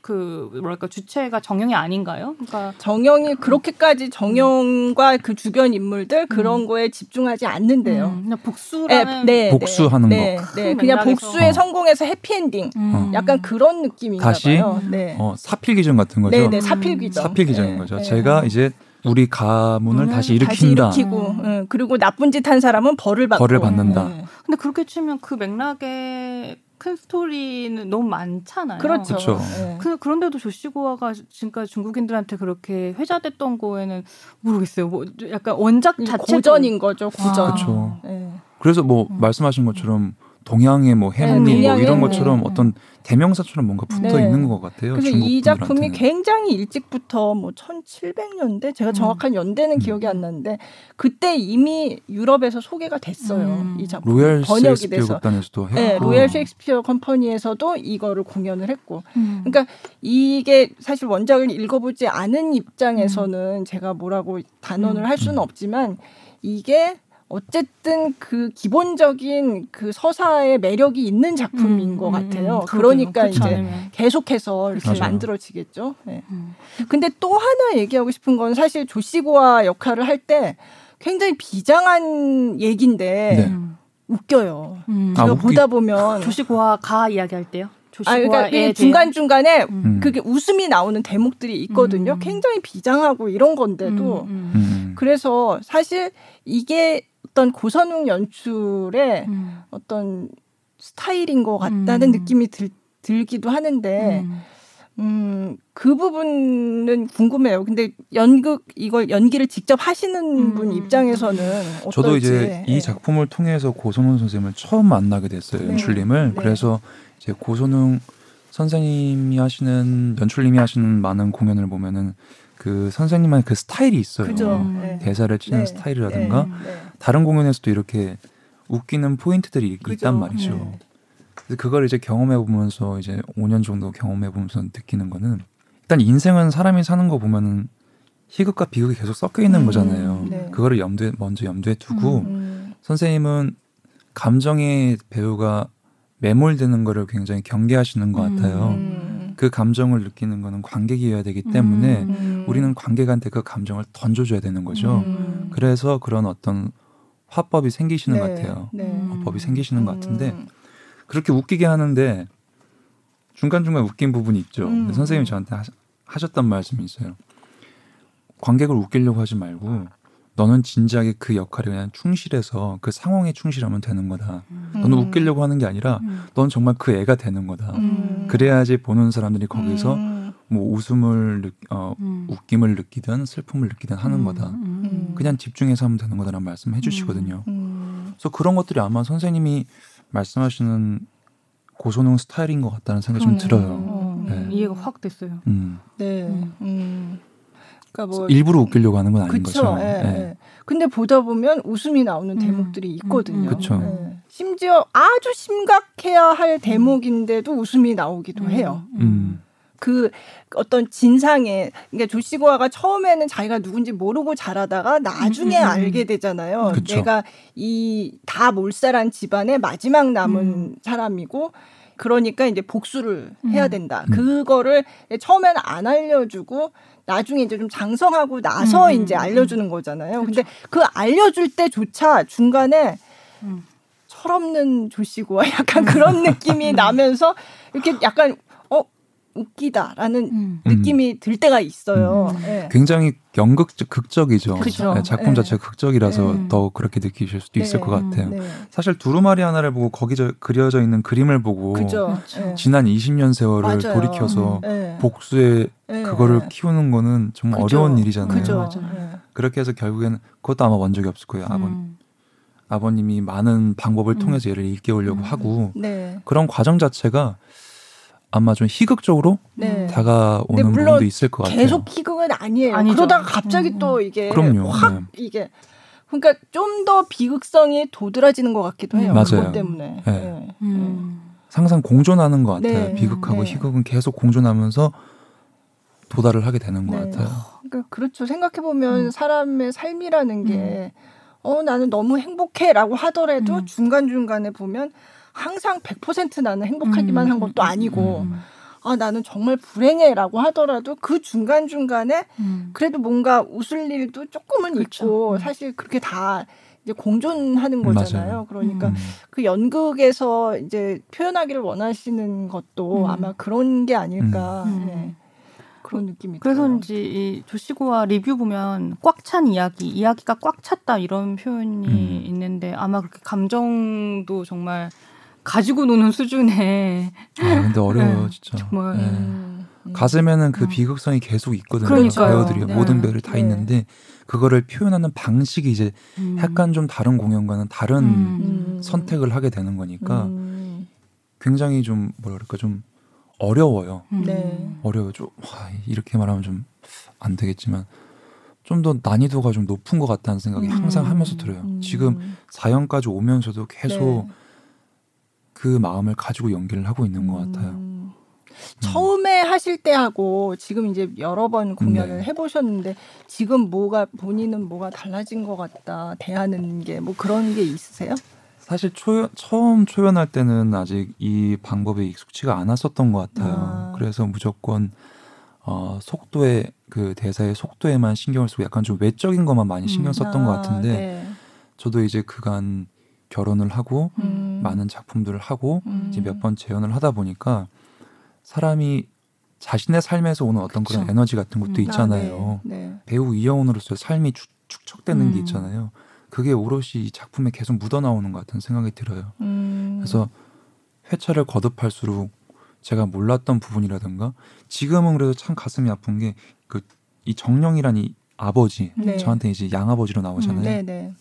그 뭐랄까 주체가 정형이 아닌가요? 그러니까 정영이 그렇게까지 정영과 그 주변 인물들 그런 거에 집중하지 않는데요. 음, 그냥 복수라는 네, 복수하는 네, 거. 네, 큰 그냥. 복수에 어. 성공해서 해피엔딩. 음. 약간 그런 느낌인가 다시? 봐요. 네. 어, 사필 기전 같은 거죠. 네, 네, 사필 귀정. 사필 기전인 네, 거죠. 네. 제가 이제 우리 가문을 음, 다시 다시 일으킨다. 일으키고, 음. 응, 그리고 나쁜 짓 한 사람은 벌을 받고. 벌을 받는다. 네. 근데 그렇게 치면 그 맥락에 큰 스토리는 너무 많잖아요. 그렇죠. 그쵸. 네. 그, 그런데도 조시고아가 지금까지 중국인들한테 그렇게 회자됐던 거에는 모르겠어요. 뭐 약간 원작 자체 고전인 거죠, 고전. 아. 그쵸. 네. 그래서 뭐 음. 말씀하신 것처럼 동양의 뭐 해몽 네, 뭐 이런. 것처럼 어떤 대명사처럼 뭔가 붙어 네. 있는 것 같아요. 그래서 중국 이 작품이. 굉장히 일찍부터 뭐 1700년대 제가 음. 정확한 연대는 음. 기억이 안 나는데 그때 이미 유럽에서 소개가 됐어요. 음. 이 작품 Royal 번역이 Shakespeare 돼서. 극단에서도 했고 네, Royal Shakespeare Company에서도 이거를 공연을 했고 음. 그러니까 이게 사실 원작을 읽어보지 않은 입장에서는 제가 뭐라고 단언을 음. 할 수는 음. 없지만 이게 어쨌든 그 기본적인 그 서사의 매력이 있는 작품인 음, 것 음, 같아요. 음, 그러니까. 그렇지 이제 않으면. 계속해서 이렇게 맞아요. 만들어지겠죠. 네. 음. 근데 또 하나 얘기하고 싶은 건 사실 조시고와 역할을 할 때 굉장히 비장한 얘기인데 네. 음. 웃겨요. 음. 아, 제가 웃기- 보다 보면 조시고아 가 이야기할 때요. 아, 그러니까 중간 중간에 음. 그게 웃음이 나오는 대목들이 있거든요. 음. 굉장히 비장하고 이런 건데도. 음. 그래서 사실 이게 어떤 고선웅 연출의 음. 어떤 스타일인 것 같다는 음. 느낌이 들, 들기도 하는데 음. 음, 그 부분은 궁금해요. 근데 연극 이걸 연기를 직접 하시는 음. 분 입장에서는 어떨지. 저도 이제 예. 이 작품을 통해서 고선웅 선생님을 처음 만나게 됐어요. 네. 연출님을. 네. 그래서 이제 고선웅 선생님이 하시는 연출님이 하시는 많은 공연을 보면은 그 선생님만의 그 스타일이 있어요. 그죠. 음. 예. 대사를 치는 네. 스타일이라든가 네. 네. 다른 공연에서도 이렇게 웃기는 포인트들이 있- 그죠. 있단 말이죠. 네. 그래서 그걸 이제 경험해 보면서 이제 5년 정도 경험해 보면서 느끼는 거는 일단 인생은 사람이 사는 거 보면은 희극과 비극이 계속 섞여 있는 음, 거잖아요. 네. 그거를 염두에 먼저 염두에 두고 음. 선생님은 감정의 배우가 매몰되는 거를 굉장히 경계하시는 것 같아요. 음. 그 감정을 느끼는 거는 관객이어야 되기 때문에 음. 우리는 관객한테 그 감정을 던져줘야 되는 거죠. 음. 그래서 그런 어떤 화법이 생기시는 것 네, 같아요. 네. 화법이 생기시는 것 같은데 음. 그렇게 웃기게 하는데 중간중간 웃긴 부분이 있죠. 음. 선생님이 저한테 하셨- 하셨던 말씀이 있어요. 관객을 웃기려고 하지 말고 너는 진지하게 그 역할에 그냥 충실해서 그 상황에 충실하면 되는 거다. 너는 음. 웃기려고 하는 게 아니라 넌 정말 그 애가 되는 거다. 음. 그래야지 보는 사람들이 거기서 음. 뭐 웃음을 느, 어, 웃김을 느끼든 슬픔을 느끼든 하는 거다. 음. 그냥 집중해서 하면 되는 거다라는 말씀 해주시거든요. 음. 그래서 그런 것들이 아마 선생님이 말씀하시는 고소능 스타일인 것 같다는 생각이 좀 들어요. 어, 네. 이해가 확 됐어요. 음. 네. 음. 음. 그러니까 뭐 일부러 웃기려고 하는 건 아닌 그쵸. 거죠. 예, 예. 예. 근데 보다 보면 웃음이 나오는 음. 대목들이 있거든요. 음, 그쵸. 예. 심지어 아주 심각해야 할 대목인데도 웃음이 나오기도 해요. 음. 그 어떤 진상에 그러니까 조시고아가 처음에는 자기가 누군지 모르고 자라다가 나중에 음, 음, 음. 알게 되잖아요. 그쵸. 내가 이 다 몰살한 집안의 마지막 남은 음. 사람이고 그러니까 이제 복수를 해야 음. 된다. 음. 그거를 처음에는 안 알려주고 나중에 이제 좀 장성하고 나서 음, 이제 음, 알려주는 거잖아요. 근데 그 알려줄 때조차 중간에 음. 철없는 조시고와 약간 그런 느낌이 나면서 이렇게 약간 어 웃기다라는 음. 느낌이 들 때가 있어요. 음. 예. 굉장히 연극적 극적이죠. 그쵸. 예, 작품 예. 자체가 극적이라서 음. 더 그렇게 느끼실 수도 있을 네. 것 같아요. 네. 사실 두루마리 하나를 보고 거기 저, 그려져 있는 그림을 보고 그죠. 그렇죠. 예. 지난 20년 세월을 맞아요. 돌이켜서 예. 복수의 예. 그거를 키우는 거는 정말 그죠. 어려운 일이잖아요. 예. 그렇게 해서 결국에는 그것도 아마 원적이 없을 거예요. 아버, 음. 아버님이 많은 방법을 음. 통해서 얘를 일깨우려고 음. 하고 네. 그런 과정 자체가 아마 좀 희극적으로 네. 다가오는 부분도 있을 것 같아요. 계속 희극은 아니에요. 아니죠. 그러다가 갑자기 음, 또 이게 그럼요. 확 네. 이게 그러니까 좀 더 비극성이 도드라지는 것 같기도 해요. 맞아요. 그것 때문에. 네. 예. 음. 항상 공존하는 것 같아요. 네. 비극하고 네. 희극은 계속 공존하면서 도달을 하게 되는 것 네. 같아요. 그러니까 그렇죠. 생각해 보면 음. 사람의 삶이라는 게 어, 나는 너무 행복해라고 하더라도 음. 중간중간에 보면 항상 100% 나는 행복하기만 음, 한 것도 음, 아니고 음. 아, 나는 정말 불행해라고 하더라도 그 중간 중간에 음. 그래도 뭔가 웃을 일도 조금은 그렇죠. 있고 음. 사실 그렇게 다 이제 공존하는 맞아요. 거잖아요. 그러니까 음. 그 연극에서 이제 표현하기를 원하시는 것도 음. 아마 그런 게 아닐까. 음. 예. 그런 느낌이 들어요. 그래서인지 이 조시고와 리뷰 보면 꽉 찬 이야기, 이야기가 꽉 찼다 이런 표현이 음. 있는데 아마 그렇게 감정도 정말 가지고 노는 수준의 아 근데 어려워요 네, 진짜. 정말. 네. 음, 음. 가슴에는 그 음. 비극성이 계속 있거든요. 그러니까요. 배우들이 네. 모든 배우들 다 네. 있는데 그거를 표현하는 방식이 이제 음. 약간 좀 다른 공연과는 다른 음. 음. 선택을 하게 되는 거니까 음. 굉장히 좀 뭐라 그럴까 좀 어려워요. 음. 네. 어려워요. 좀 와, 이렇게 말하면 좀 안 되겠지만 좀 더 난이도가 좀 높은 것 같다는 생각이 음. 항상 하면서 들어요. 음. 지금 4연까지 오면서도 계속 네. 그 마음을 가지고 연기를 하고 있는 것 같아요. 음. 처음에 하실 때 하고 지금 이제 여러 번 공연을 네. 해보셨는데 지금 뭐가 본인은 뭐가 달라진 것 같다 대하는 게 뭐 그런 게 있으세요? 사실 초연, 처음 초연할 때는 아직 이 방법에 익숙치가 않았었던 것 같아요. 아. 그래서 무조건 어, 속도에 그 대사의 속도에만 신경을 쓰고 약간 좀 외적인 것만 많이 신경 음. 썼던 것 아, 같은데 네. 저도 이제 그간 결혼을 하고 음. 많은 작품들을 하고 음. 이제 몇 번 재연을 하다 보니까 사람이 자신의 삶에서 오는 어떤 그런 그쵸. 에너지 같은 것도 음. 있잖아요. 아, 네. 네. 배우 이영훈으로서 삶이 축, 축적되는 게 음. 있잖아요. 그게 오롯이 이 작품에 계속 묻어 나오는 것 같은 생각이 들어요. 음. 그래서 회차를 거듭할수록 제가 몰랐던 부분이라든가 지금은 그래도 참 가슴이 아픈 게 그 이 정령이란 이 아버지 네. 저한테 이제 양아버지로 나오잖아요. 네, 네.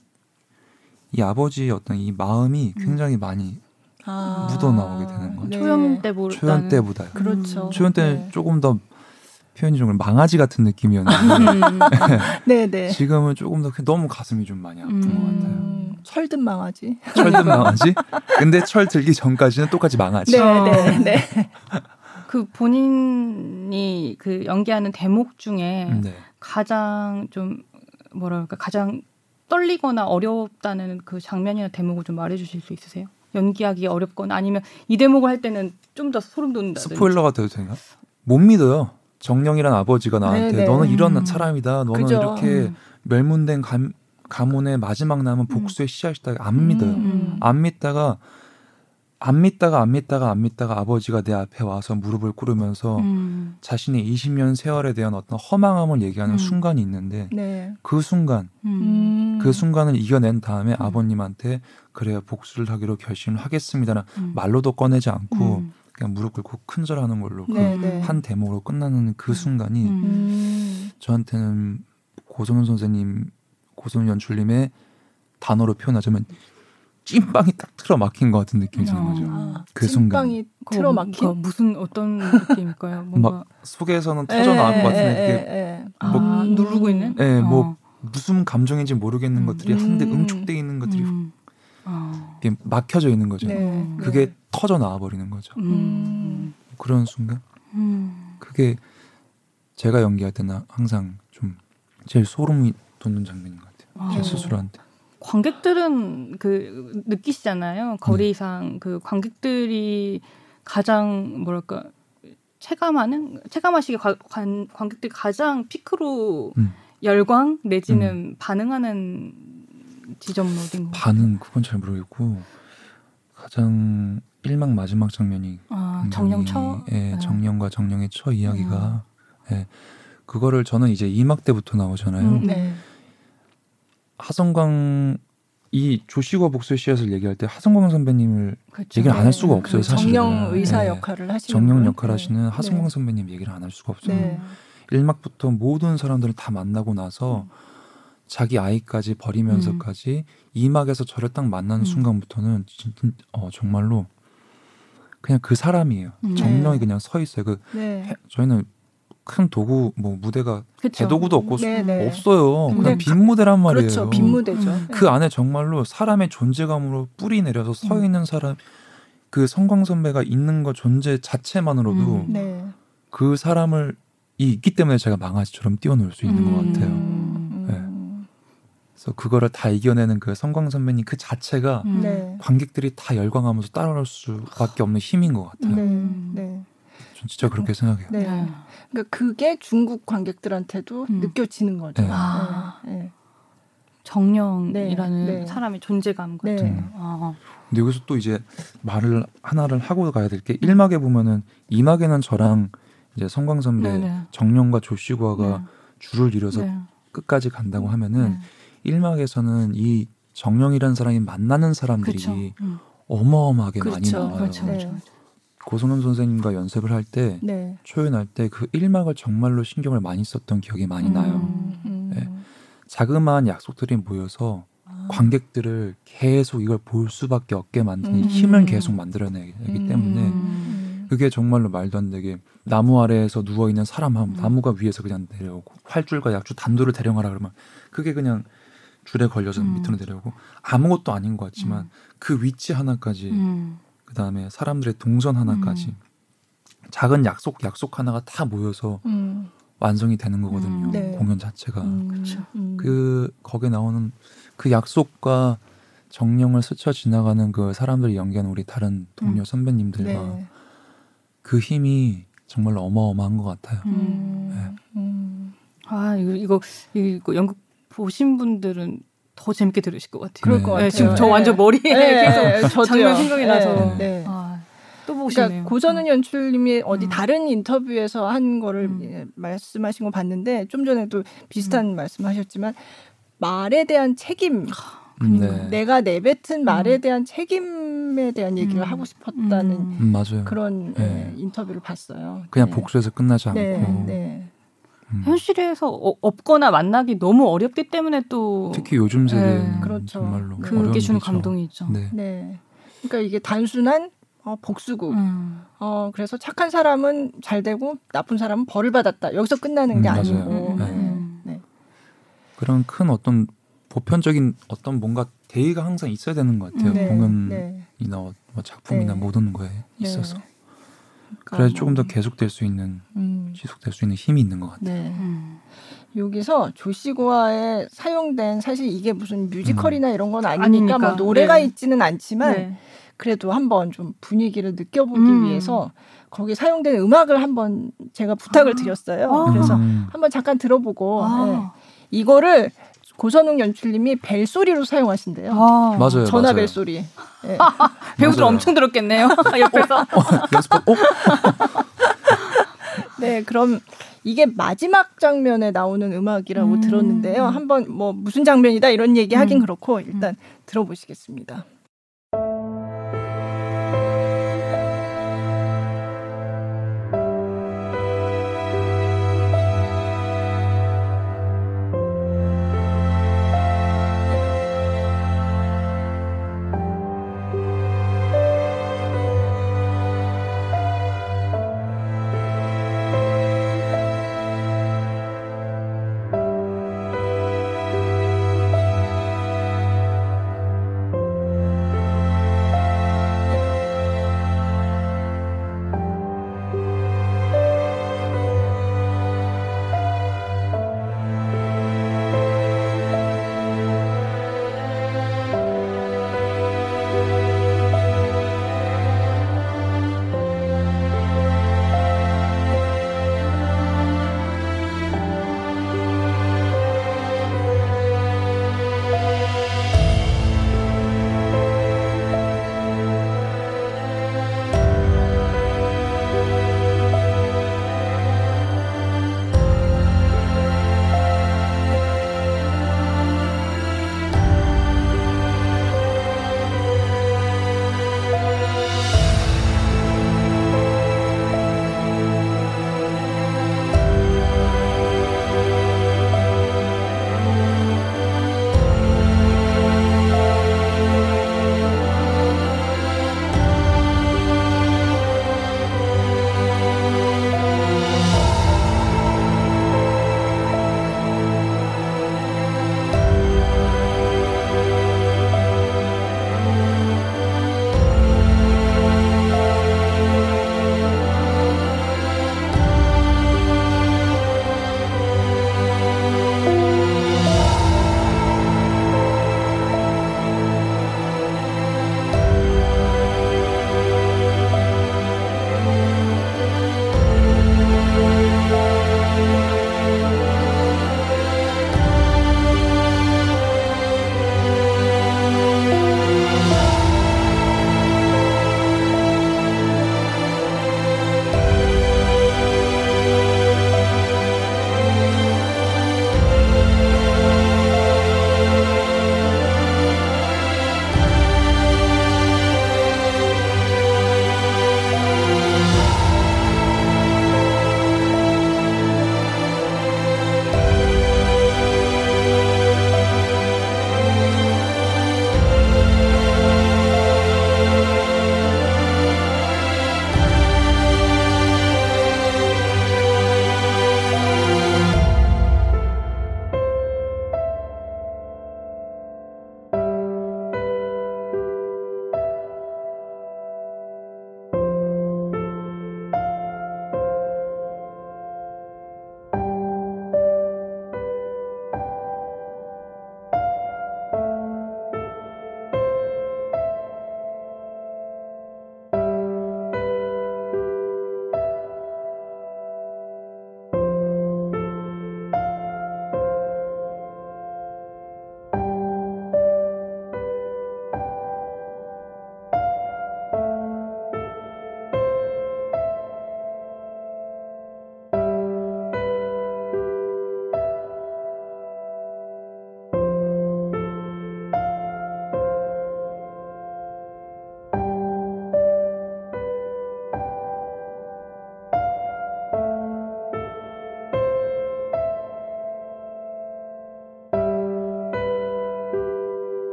이 아버지의 어떤 이 마음이 음. 굉장히 많이 아. 묻어 나오게 되는 거죠. 네. 초연 때보다 초연 때보다요. 그렇죠. 초연 때는 네. 조금 더 표현이 좀 망아지 같은 느낌이었는데 음. 네, 네. 지금은 조금 더 너무 가슴이 좀 많이 아픈 것 같아요. 음, 철든 망하지. 철든 망아지? 근데 철 들기 전까지는 똑같이 망아지. 네, 어. 네, 네. 그 본인이 그 연기하는 대목 중에 네. 가장 좀 뭐랄까 가장 떨리거나 어렵다는 그 장면이나 대목을 좀 말해주실 수 있으세요? 연기하기 어렵거나 아니면 이 대목을 할 때는 좀 더 소름 돋는다든지. 스포일러가 돼도 되나? 못 믿어요. 정령이란 아버지가 나한테 네네. 너는 이런 음. 사람이다. 너는 그죠. 이렇게 음. 멸문된 감, 가문의 마지막 남은 복수의 씨앗이다. 안 믿어요. 음. 안 믿다가 안 믿다가 안 믿다가 안 믿다가 아버지가 내 앞에 와서 무릎을 꿇으면서 음. 자신의 20년 세월에 대한 어떤 허망함을 얘기하는 음. 순간이 있는데 네. 그 순간 음. 그 순간을 이겨낸 다음에 음. 아버님한테 그래요 복수를 하기로 결심을 하겠습니다는 음. 말로도 꺼내지 않고 음. 그냥 무릎 꿇고 큰절하는 걸로 그 네, 네. 한 대목으로 끝나는 그 순간이 음. 음. 저한테는 고선훈 선생님, 고선훈 연출님의 단어로 표현하자면 찐빵이 딱 틀어 막힌 것 같은 느낌이 드는 어. 거죠. 아, 그 순간. 찐빵이 그거 틀어 뭐- 막힌 그거 무슨 어떤 느낌일까요? 뭔가 막 속에서는 터져 나올 것 같은 예, 느낌. 예, 예. 아, 뭐- 누르고 있는? 예, 뭐 어. 무슨 감정인지 모르겠는 음. 것들이 한데 음. 응축돼 있는 것들이 음. 어. 막혀져 있는 거죠. 네. 그게 네. 터져 나와 버리는 거죠. 음. 그런 순간 음. 그게 제가 연기할 때는 항상 좀 제일 소름이 돋는 장면인 것 같아요. 제 어. 스스로한테. 관객들은 그 느끼시잖아요. 거리상 그 관객들이 가장 뭐랄까 체감하는 체감하시게 관, 관, 관객들이 가장 피크로 음. 열광 내지는 반응하는 지점은 어딘 가 반응 그건 잘 모르겠고 가장 1막 마지막 장면이 아, 정령처. 예, 네. 음. 정령과 정령의 처 이야기가 예, 그거를 저는 이제 2막 때부터 나오잖아요. 음. 네. 하성광 이 조시과 복수의 씨앗을 얘기할 때 하성광 선배님을 그렇죠. 얘기를 안 할 수가 네. 없어요, 그 사실은. 정령 의사 네. 역할을 하시는 정령 분. 역할 네. 하시는 하성광 네. 선배님 얘기를 안 할 수가 없어요. 네. 1막부터 모든 사람들을 다 만나고 나서 음. 자기 아이까지 버리면서까지 2막에서 저를 딱 만나는 음. 순간부터는 진, 어, 정말로 그냥 그 사람이에요. 음. 정령이 네. 그냥 서 있어요. 그 네. 해- 저희는 큰 도구 뭐 무대가 그쵸. 대도구도 없고 네, 네. 없어요. 그냥 빈 무대란 말이에요. 그렇죠. 빈 무대죠. 음. 그 안에 정말로 사람의 존재감으로 뿌리 내려서 서 음. 있는 사람 그 성광 선배가 있는 것 존재 자체만으로도 음. 네. 그 사람을 이 있기 때문에 제가 망아지처럼 뛰어놀 수 있는 것 음. 같아요. 음. 네. 그래서 그거를 다 이겨내는 그 성광 선배님 그 자체가 음. 네. 관객들이 다 열광하면서 따라갈 수밖에 없는 힘인 것 같아요. 네. 음. 네. 전 진짜 그렇게 생각해요. 네. 네. 그러니까 그게 중국 관객들한테도 음. 느껴지는 거죠. 네. 아. 네. 네. 정령이라는 네, 네. 사람의 존재감 같은. 네. 아, 근데 여기서 또 이제 말을 하나를 하고 가야 될 게 1막에 보면은 2막에는 저랑 이제 성광 선배, 네네. 정령과 조시구아가 네. 줄을 이뤄서 네. 끝까지 간다고 하면은 네. 1막에서는 이 정령이라는 사람이 만나는 사람들이 그렇죠. 음. 어마어마하게 많이 그렇죠. 나와요. 그렇죠. 네. 고선원 선생님과 연습을 할 때 네. 초연할 때그 1막을 정말로 신경을 많이 썼던 기억이 많이 음. 나요. 음. 네. 자그마한 약속들이 모여서 아. 관객들을 계속 이걸 볼 수밖에 없게 만드는 음. 힘을 계속 만들어내기 때문에 음. 그게 정말로 말도 안 되게 나무 아래에서 누워 있는 사람 한 음. 나무가 위에서 그냥 내려오고 활줄과 약줄 단도를 대령하라 그러면 그게 그냥 줄에 걸려서 음. 밑으로 내려오고 아무것도 아닌 것 같지만 음. 그 위치 하나까지 음. 그 다음에 사람들의 동선 하나까지 작은 약속 약속 하나가 다 모여서 음. 완성이 되는 거거든요 음. 네. 공연 자체가 음. 음. 그 거기에 나오는 그 약속과 정령을 스쳐 지나가는 그 사람들이 연기하는 우리 다른 동료 음. 선배님들과 네. 그 힘이 정말로 어마어마한 것 같아요. 음. 네. 음. 아 이거 이거 이거 연극 보신 분들은 더 재밌게 들으실 것 같아요. 그럴 네. 것 네, 같아요. 지금 저 네. 완전 머리에 네, 계속 네, 저도요. 장면 생각이 네, 나서 네. 아, 또 보시네요. 그러니까 고전은 연출님이 어디 음. 다른 인터뷰에서 한 거를 음. 예, 말씀하신 거 봤는데 좀 전에도 비슷한 말씀하셨지만 말에 대한 책임, 음, 그러니까. 네. 내가 내뱉은 말에 음. 대한 책임에 대한 얘기를 음. 하고 싶었다는 음. 음. 그런 네. 예, 인터뷰를 봤어요. 그냥 네. 복수해서 끝나지 않고 네, 네. 음. 현실에서 어, 없거나 만나기 너무 어렵기 때문에 또 특히 요즘 세대는 네. 그렇죠. 정말로 네. 어려운 그게 주는 일이죠. 감동이 있죠. 네. 네. 그러니까 이게 단순한 어, 복수국. 음. 어, 그래서 착한 사람은 잘 되고 나쁜 사람은 벌을 받았다. 여기서 끝나는 게 음. 아니고. 음, 네. 음. 네. 그런 큰 어떤 보편적인 어떤 뭔가 대의가 항상 있어야 되는 것 같아요. 네, 공연이나 네. 뭐 작품이나 네. 모든 거에 네. 있어서 그러니까 그래서 뭐, 조금 더 계속될 수 있는 음, 지속될 수 있는 힘이 있는 것 같아요. 네. 음. 여기서 조시고아에 사용된 사실 이게 무슨 뮤지컬이나 이런 건 아니니까, 아니니까. 뭐 노래가 네. 있지는 않지만 네. 그래도 한번 좀 분위기를 느껴보기 음. 위해서 거기 사용된 음악을 한번 제가 부탁을 아. 드렸어요. 아. 그래서 음. 한번 잠깐 들어보고 네. 아. 이거를 고선웅 연출님이 벨소리로 사용하신대요. 아. 맞아요. 전화 맞아요. 벨소리. 네. 배우들 맞아요. 엄청 들었겠네요. 옆에서. 연습 어? 네, 그럼 이게 마지막 장면에 나오는 음악이라고 음. 들었는데요. 한번 뭐 무슨 장면이다 이런 얘기 하긴 음. 그렇고 일단 들어보시겠습니다.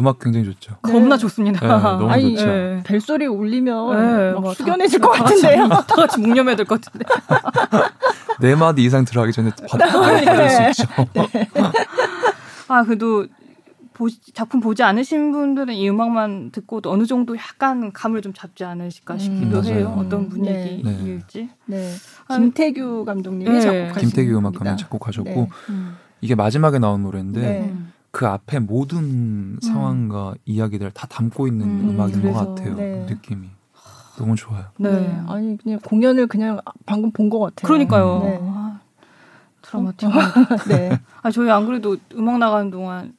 음악 굉장히 좋죠. 네. 겁나 좋습니다. 네, 너무 아니, 좋죠. 네. 벨소리 울리면 네, 막뭐 숙연해질 다- 것 같은데요. 다 같이 묵념해야 될 것 같은데. 네 마디 이상 들어가기 전에 받, 받을 수 있죠. 아 그래도 보시, 작품 보지 않으신 분들은 이 음악만 듣고도 어느 정도 약간 감을 좀 잡지 않으실까 싶기도 음, 해요. 어떤 네. 분위기일지. 네. 아, 김태규 감독님이 네. 작곡하신 김태규 음악감이 곡입니다. 작곡하셨고 네. 음. 이게 마지막에 나온 노래인데 네. 음. 그 앞에 모든 상황과 이야기들을 다 담고 있는 음, 음, 악인 그래서, 것 같아요. 네. 느낌이 너무 좋아요. 네. 네. 아니 그냥 공연을 그냥 방금 본 것 같아요. 그러니까요. 네. 아, 드라마틱. 네. 아 저희 안 그래도 음악 나가는 동안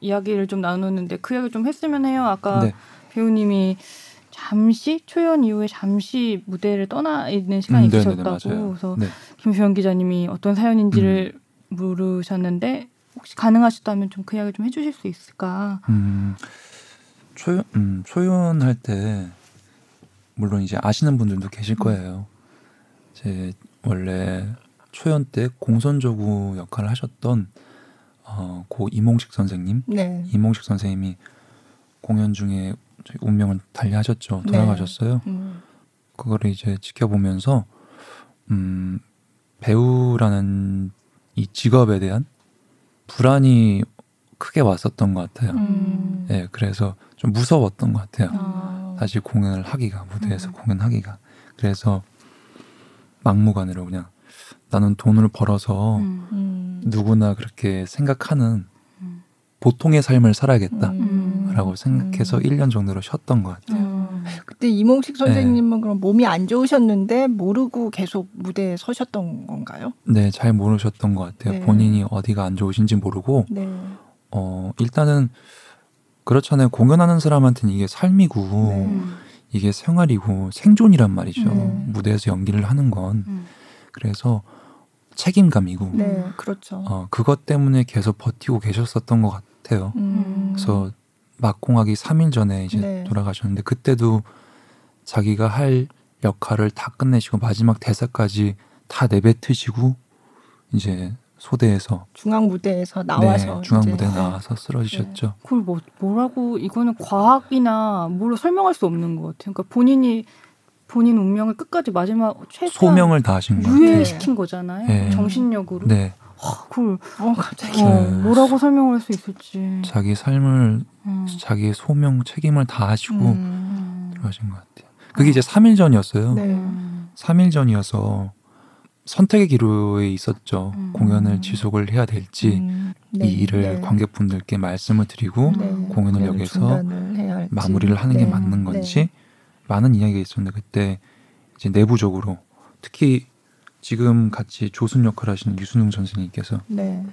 이야기를 좀 나눴는데 그 이야기 좀 했으면 해요. 아까 네. 배우님이 잠시 초연 이후에 잠시 무대를 떠나 있는 시간이 음, 네네네, 계셨다고 맞아요. 그래서 네. 김수현 기자님이 어떤 사연인지를 물으셨는데 혹시 가능하시다면 좀 그 이야기 좀 해주실 수 있을까? 음, 초연 음, 초연할 때 물론 이제 아시는 분들도 계실 거예요. 제 원래 초연 때 공선조구 역할을 하셨던 어, 고 이몽식 선생님, 네. 이몽식 선생님이 공연 중에 운명을 달리하셨죠. 네. 돌아가셨어요. 음. 그거를 이제 지켜보면서 음, 배우라는 이 직업에 대한 불안이 크게 왔었던 것 같아요. 음. 예, 그래서 좀 무서웠던 것 같아요. 아. 다시 공연을 하기가 무대에서 음. 공연하기가 그래서 막무가내로 그냥 나는 돈을 벌어서 음. 음. 누구나 그렇게 생각하는 음. 보통의 삶을 살아야겠다라고 음. 생각해서 음. 1년 정도로 쉬었던 것 같아요. 음. 그때 이몽식 선생님은 그럼 몸이 안 좋으셨는데 모르고 계속 무대에 서셨던 건가요? 네, 잘 모르셨던 것 같아요. 네. 본인이 어디가 안 좋으신지 모르고 네. 어 일단은 그렇잖아요. 공연하는 사람한테는 이게 삶이고 네. 음. 이게 생활이고 생존이란 말이죠. 네. 무대에서 연기를 하는 건 음. 그래서 책임감이고 네, 그렇죠. 어, 그것 때문에 계속 버티고 계셨었던 것 같아요. 음. 그래서 막공하기 3일 전에 이제 네. 돌아가셨는데 그때도 자기가 할 역할을 다 끝내시고 마지막 대사까지 다 내뱉으시고 이제 소대에서 중앙 무대에서 나와서 네, 중앙 이제 무대에 나와서 쓰러지셨죠. 그걸 뭐 뭐라고 이거는 과학이나 뭐로 설명할 수 없는 것 같아요. 그러니까 본인이 본인 운명을 끝까지 마지막 최대한 소명을 다하신 것 같아요. 유예시킨 거잖아요. 네. 정신력으로. 네, 그걸 어 갑자기 어, 네. 뭐라고 설명할 수 있을지. 자기 삶을 음. 자기의 소명 책임을 다 하시고 음. 음. 들어가신 것 같아요. 그게 이제 3일 전이었어요. 네. 음. 3일 전이어서 선택의 기로에 있었죠. 음. 공연을 지속을 해야 될지 음. 네. 이 일을 네. 관객분들께 말씀을 드리고 음. 네. 공연을 여기서. 마무리를 하는 게 네. 맞는 네. 건지 많은 이야기가 있었는데 그때 이제 내부적으로 특히 지금 같이 조순 역할 하시는 유순웅 선생님께서 네.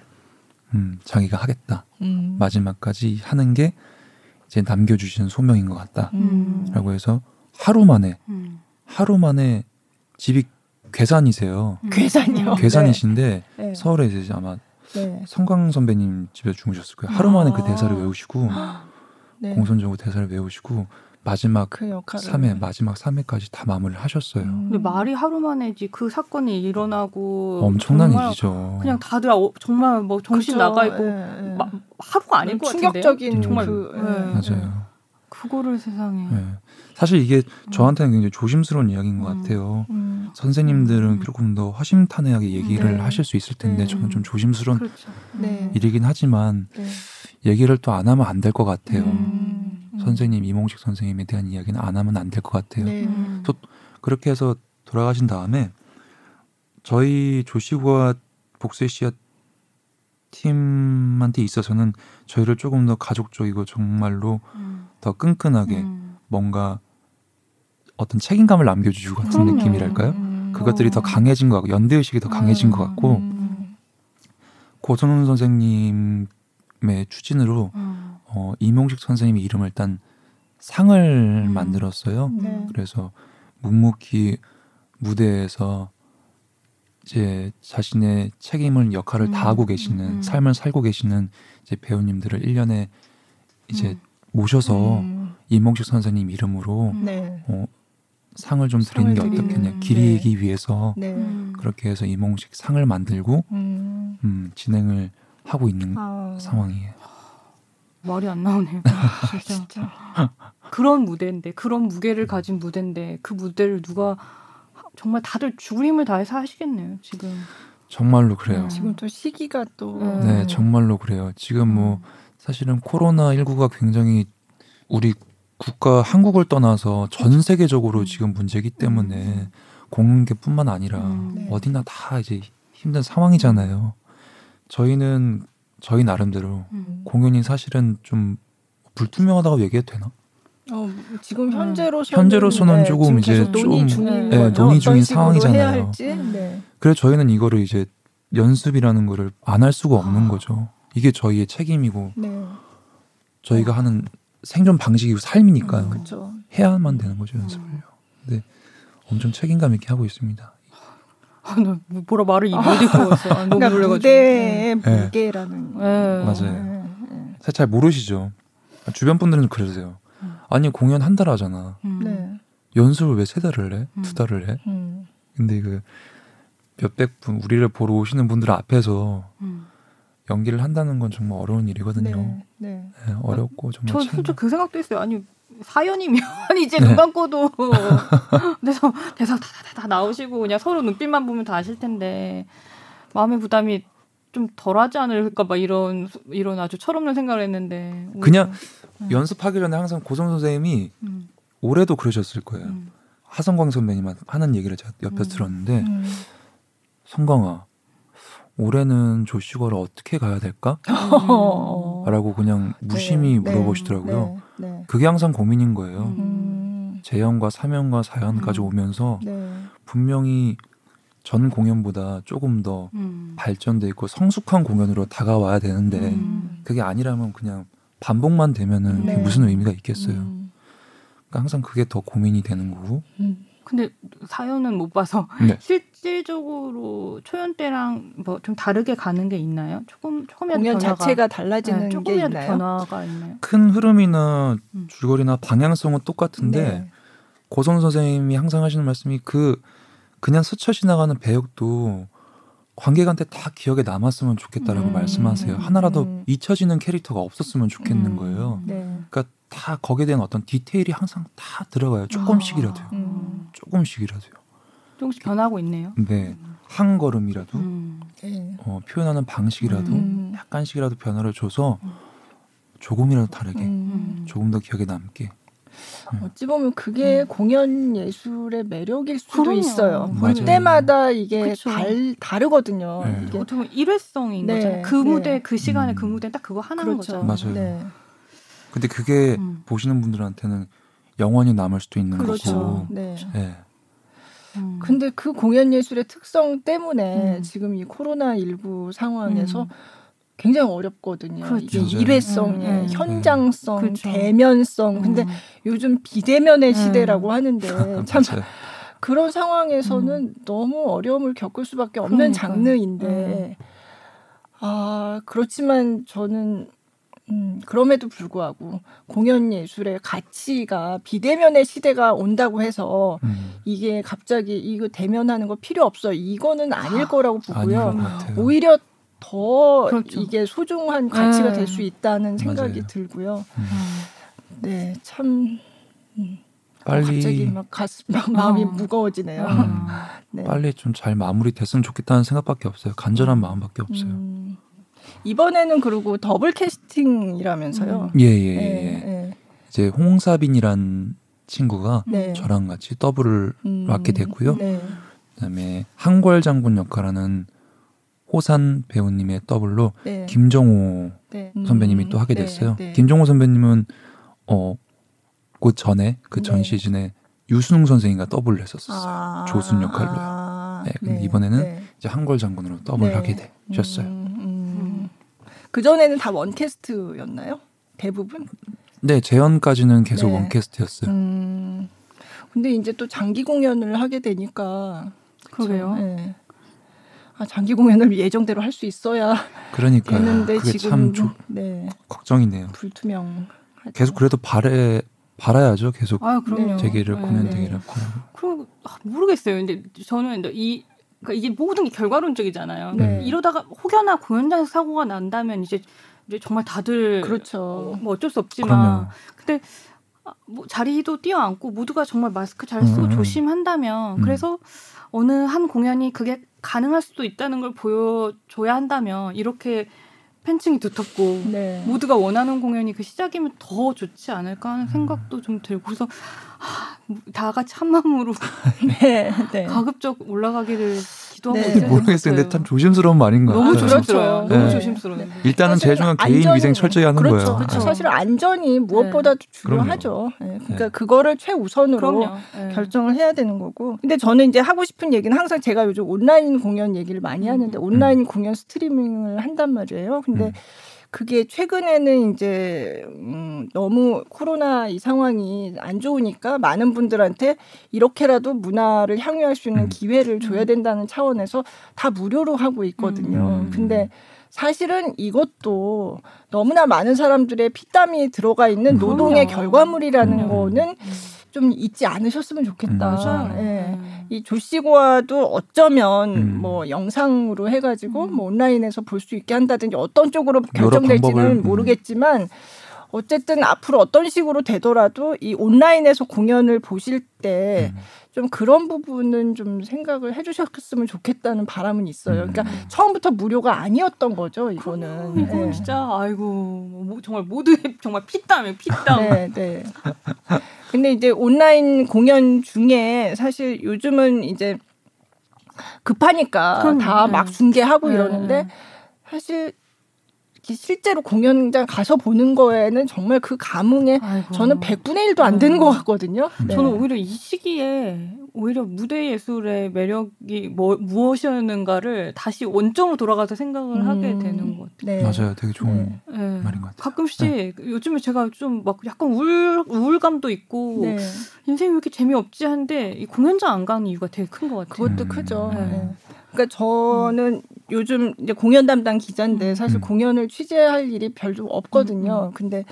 음, 자기가 하겠다 음. 마지막까지 하는 게 이제 남겨주신 소명인 것 같다라고 음. 해서 하루 만에 음. 하루 만에 집이 괴산이세요. 음. 괴산이요. 괴산이신데 네. 서울에 이제 아마 네. 성광 선배님 집에 주무셨을 거예요. 하루 만에 그 아. 대사를 외우시고 네. 공손적으로 대사를 외우시고 마지막 그 역할을 3회 마지막 3회까지 다 마무리를 하셨어요. 음. 근데 말이 하루 만에지 그 사건이 일어나고 엄청난 일이죠. 그냥 다들 어, 정말 뭐 정신 그쵸. 나가 있고 예, 예. 마- 하루가 아닐 것 같은데요. 충격적인 정말 그, 예. 네. 맞아요. 그거를 세상에. 네. 사실 이게 저한테는 굉장히 조심스러운 이야기인 것 음. 같아요. 음. 선생님들은 음. 조금 더 허심탄회하게 얘기를 네. 하실 수 있을 텐데 네. 저는 좀 조심스러운 그렇죠. 네. 일이긴 하지만 네. 얘기를 또 안 하면 안 될 것 같아요. 음. 선생님 이몽식 선생님에 대한 이야기는 안 하면 안 될 것 같아요. 네. 음. 저- 그렇게 해서 돌아가신 다음에 저희 조시구와 복세 씨와 팀한테 있어서는 저희를 조금 더 가족적이고 정말로 음. 더 끈끈하게 음. 뭔가 어떤 책임감을 남겨주고 같은 그럼요. 느낌이랄까요? 음. 그것들이 더 어. 강해진 것 같고 연대 의식이 더 강해진 것 같고 음. 고선훈 선생님의 추진으로 음. 어, 이몽식 선생님의 이름을 일단 상을 음. 만들었어요. 네. 그래서 묵묵히 무대에서 이제 자신의 책임을 역할을 음, 다하고 계시는 음. 삶을 살고 계시는 이제 배우님들을 1년에 이제 음. 모셔서 음. 이몽식 선생님 이름으로 음. 네. 어, 상을 좀 드리는 게 상을 어떻겠냐 기리기 위해서 네. 음. 그렇게 해서 이몽식 상을 만들고 음. 음, 진행을 하고 있는 아. 상황이에요. 말이 안 나오네요. 진짜. 진짜. 그런 무대인데 그런 무게를 가진 무대인데 그 무대를 누가 하- 정말 다들 죽을 힘을 다해서 하시겠네요. 지금. 정말로 그래요. 음. 지금 또 시기가 또 음. 네, 정말로 그래요. 지금 뭐 사실은 코로나 19가 굉장히 우리 국가 한국을 떠나서 전 세계적으로 음. 지금 문제이기 때문에 공개뿐만 아니라 음. 네. 어디나 다 이제 힘든 상황이잖아요. 저희는 저희 나름대로 음. 공연이 사실은 좀 불투명하다고 얘기해도 되나? 어, 지금 음. 현재로서는 현재로서는 조금 지금 이제 논의 좀, 중인 네, 거죠. 논의 중인 상황이잖아요. 해야 할지. 음. 네. 그래서 저희는 이거를 이제 연습이라는 거를 안 할 수가 없는 아. 거죠. 이게 저희의 책임이고 네. 저희가 하는 생존 방식이고 삶이니까요. 음, 그렇죠. 해야만 되는 거죠 연습을요. 근데 엄청 책임감 있게 하고 있습니다. 아, 나 뭐라 말을 못 읽었어. 아, 너무 그러니까 놀래가지고. 무대의 네. 무게라는 네. 맞아요. 네, 네. 사실 잘 모르시죠. 주변 분들은 그러세요. 음. 아니 공연 한 달 하잖아. 음. 네. 연습을 왜 세 달을 해? 음. 두 달을 해? 음. 근데 그 몇백 분 우리를 보러 오시는 분들 앞에서 음. 연기를 한다는 건 정말 어려운 일이거든요. 네. 네. 네, 어렵고 정말 저 솔직히 그 생각도 했어요. 아니 사연이면 이제 네. 눈 감고도 그래서 대사 다다다 다 나오시고 그냥 서로 눈빛만 보면 다 아실 텐데 마음의 부담이 좀 덜하지 않을까 봐 이런 이런 아주 철없는 생각을 했는데 그냥 음. 연습하기 전에 항상 고성 선생님이 음, 올해도 그러셨을 거예요. 음, 하성광 선배님 하는 얘기를 제가 옆에서 음. 들었는데 음. 성광아 올해는 조시거를 어떻게 가야 될까? 어. 라고 그냥 무심히 네, 물어보시더라고요. 네. 네. 그게 항상 고민인 거예요. 음. 음. 재연과 사연과 사연까지 음. 오면서 네. 분명히 전 공연보다 조금 더 음. 발전돼 있고 성숙한 공연으로 다가와야 되는데 음. 그게 아니라면 그냥 반복만 되면은 네. 무슨 의미가 있겠어요. 음. 그러니까 항상 그게 더 고민이 되는 거고. 음. 근데 사연은 못 봐서 네. 실질적으로 초연 때랑 뭐 좀 다르게 가는 게 있나요? 조금 조금이라도 공연 변화가 자체가 네, 달라지는 게 조금이라도 있나요? 변화가 있나요? 큰 흐름이나 음. 줄거리나 방향성은 똑같은데 네. 고성 선생님이 항상 하시는 말씀이 그 그냥 스쳐 지나가는 배역도 관객한테 다 기억에 남았으면 좋겠다라고 음. 말씀하세요. 하나라도 음. 잊혀지는 캐릭터가 없었으면 좋겠는 음. 거예요. 네. 그러니까 다 거기에 대한 어떤 디테일이 항상 다 들어가요. 조금씩이라도요. 음. 조금씩이라도요. 조금씩 변하고 있네요. 네. 한 걸음이라도 음. 네. 어, 표현하는 방식이라도 음. 약간씩이라도 변화를 줘서 조금이라도 다르게 음. 조금 더 기억에 남게 어찌 보면 그게 음. 공연 예술의 매력일 수도 그럼요. 있어요. 볼 맞아요. 때마다 이게 그쵸. 달, 다르거든요. 네. 이게 어떻게 보면 일회성인 네, 거잖아요. 그 네. 무대 그 시간에 음. 그 무대 딱 그거 하나인 그렇죠. 거잖아요. 맞아요. 네. 근데 그게 음. 보시는 분들한테는 영원히 남을 수도 있는 그렇죠. 거고 네. 네. 음. 근데 그 공연 예술의 특성 때문에 음. 지금 이 코로나 19 상황에서 음. 굉장히 어렵거든요. 그렇죠. 이게 맞아요. 일회성에 음, 음. 현장성, 그렇죠. 대면성. 근데 음. 요즘 비대면의 음. 시대라고 하는데 참 맞아요. 그런 상황에서는 너무 어려움을 겪을 수밖에 없는 그러니까요. 장르인데 아 그렇지만 저는 음, 그럼에도 불구하고 공연 예술의 가치가 비대면의 시대가 온다고 해서 음. 이게 갑자기 이거 대면하는 거 필요 없어 이거는 아닐 아, 거라고 보고요. 오히려 더 그렇죠. 이게 소중한 가치가 네. 될수 있다는 생각이 맞아요. 들고요. 음. 네, 참 빨리 갑자기 막 가슴 막 마음이 어. 무거워지네요. 음. 네. 빨리 좀 잘 마무리됐으면 좋겠다는 생각밖에 없어요. 간절한 마음밖에 없어요. 음, 이번에는 그리고 더블 캐스팅이라면서요. 예예예. 네, 네. 이제 홍사빈이란 친구가 네. 저랑 같이 더블을 음, 맡게 됐고요. 네. 그다음에 한궐 장군 역할하는 호산 배우님의 더블로 네. 김정호 네. 선배님이 음, 또 하게 네, 됐어요. 네. 김정호 선배님은 어, 그 전에 그전 네. 시즌에 유순웅 선생님과 더블을 했었어요. 아, 조순 역할로요. 아, 네, 근데 이번에는 이제 한궐 장군으로 더블 네. 하게 되셨어요. 음, 음. 그 전에는 다 one cast였나요? 대부분? 네, 재연까지는 계속 네. one cast였어요. 음. 근데 이제 또 장기 공연을 하게 되니까 그러게요. 네. 아, 장기 공연을 예정대로 할 수 있어야 그러니까 되는데 그게 지금 참 조- 네, 걱정이네요. 불투명. 계속 그래도 바래 바라야죠. 계속 아 그럼요. 되기를 네, 공연 네. 되기를. 그럼 아, 모르겠어요. 근데 저는 이 그러니까 이게 모든 게 결과론적이잖아요. 네. 이러다가 혹여나 공연장에서 사고가 난다면 이제 이제 정말 다들 그렇죠. 뭐 어쩔 수 없지만 그럼요. 근데 아, 뭐 자리도 뛰어앉고 모두가 정말 마스크 잘 쓰고 음, 음. 조심한다면 음. 그래서 어느 한 공연이 그게 가능할 수도 있다는 걸 보여줘야 한다면 이렇게 팬층이 두텁고 네. 모두가 원하는 공연이 그 시작이면 더 좋지 않을까 하는 생각도 좀 들고 그래서 하, 다 같이 한 마음으로 네. 네. 가급적 올라가기를 기도하고 네. 모르겠어요. 근데 참 조심스러운 말인 것 너무 같아요. 조심스러워요. 그렇죠. 너무 네. 조심스러워요. 일단은 제일 중요한 개인 안전이- 위생 철저히 하는 그렇죠, 거예요. 그렇죠. 네. 사실 안전이 무엇보다 중요하죠. 예, 그러니까 네. 그거를 최우선으로. 네. 결정을 해야 되는 거고. 근데 저는 이제 하고 싶은 얘기는 항상 제가 요즘 온라인 공연 얘기를 많이 하는데 온라인 공연 스트리밍을 한단 말이에요. 근데 음. 그게 최근에는 이제 음, 너무 코로나 이 상황이 안 좋으니까 많은 분들한테 이렇게라도 문화를 향유할 수 있는 음. 기회를 줘야 된다는 차원에서 다 무료로 하고 있거든요. 음. 근데 사실은 이것도 너무나 많은 사람들의 피땀이 들어가 있는. 노동의 결과물이라는 음. 거는 좀 잊지 않으셨으면 좋겠다. 음. 맞아요. 예. 네. 이 조씨고와도 어쩌면 음. 뭐 영상으로 해가지고 음. 뭐 온라인에서 볼 수 있게 한다든지 어떤 쪽으로 결정될지는 음. 모르겠지만 어쨌든 앞으로 어떤 식으로 되더라도 이 온라인에서 공연을 보실 때 음. 좀 그런 부분은 좀 생각을 해주셨으면 좋겠다는 바람은 있어요. 음. 그러니까 처음부터 무료가 아니었던 거죠, 이거는. 어, 이건 예. 진짜 아이고 뭐, 정말 모두의 정말 피땀이에요 피땀. 네, 네. 근데 이제 온라인 공연 중에 사실 요즘은 이제 급하니까 그럼요. 다막 네. 중계하고 네, 이러는데 네. 사실 실제로 공연장 가서 보는 거에는 정말 그 감흥에 아이고. 저는 100분의 1도 안 되는 음. 것 같거든요. 네. 저는 오히려 이 시기에 오히려 무대 예술의 매력이 뭐 무엇이었는가를 다시 원점으로 돌아가서 생각을 음. 하게 되는 것 같아요. 네. 맞아요. 되게 좋은 네. 네. 말인 것 같아요. 가끔씩 요즘에 제가 좀 막 약간 우울 우울감도 있고 네. 인생이 왜 이렇게 재미없지 한데 이 공연장 안 가는 이유가 되게 큰 것 같아요. 그것도 음. 크죠. 네. 네. 그러니까 저는 요즘 이제 공연 담당 기자인데 사실 음. 공연을 취재할 일이 별로 없거든요. 근데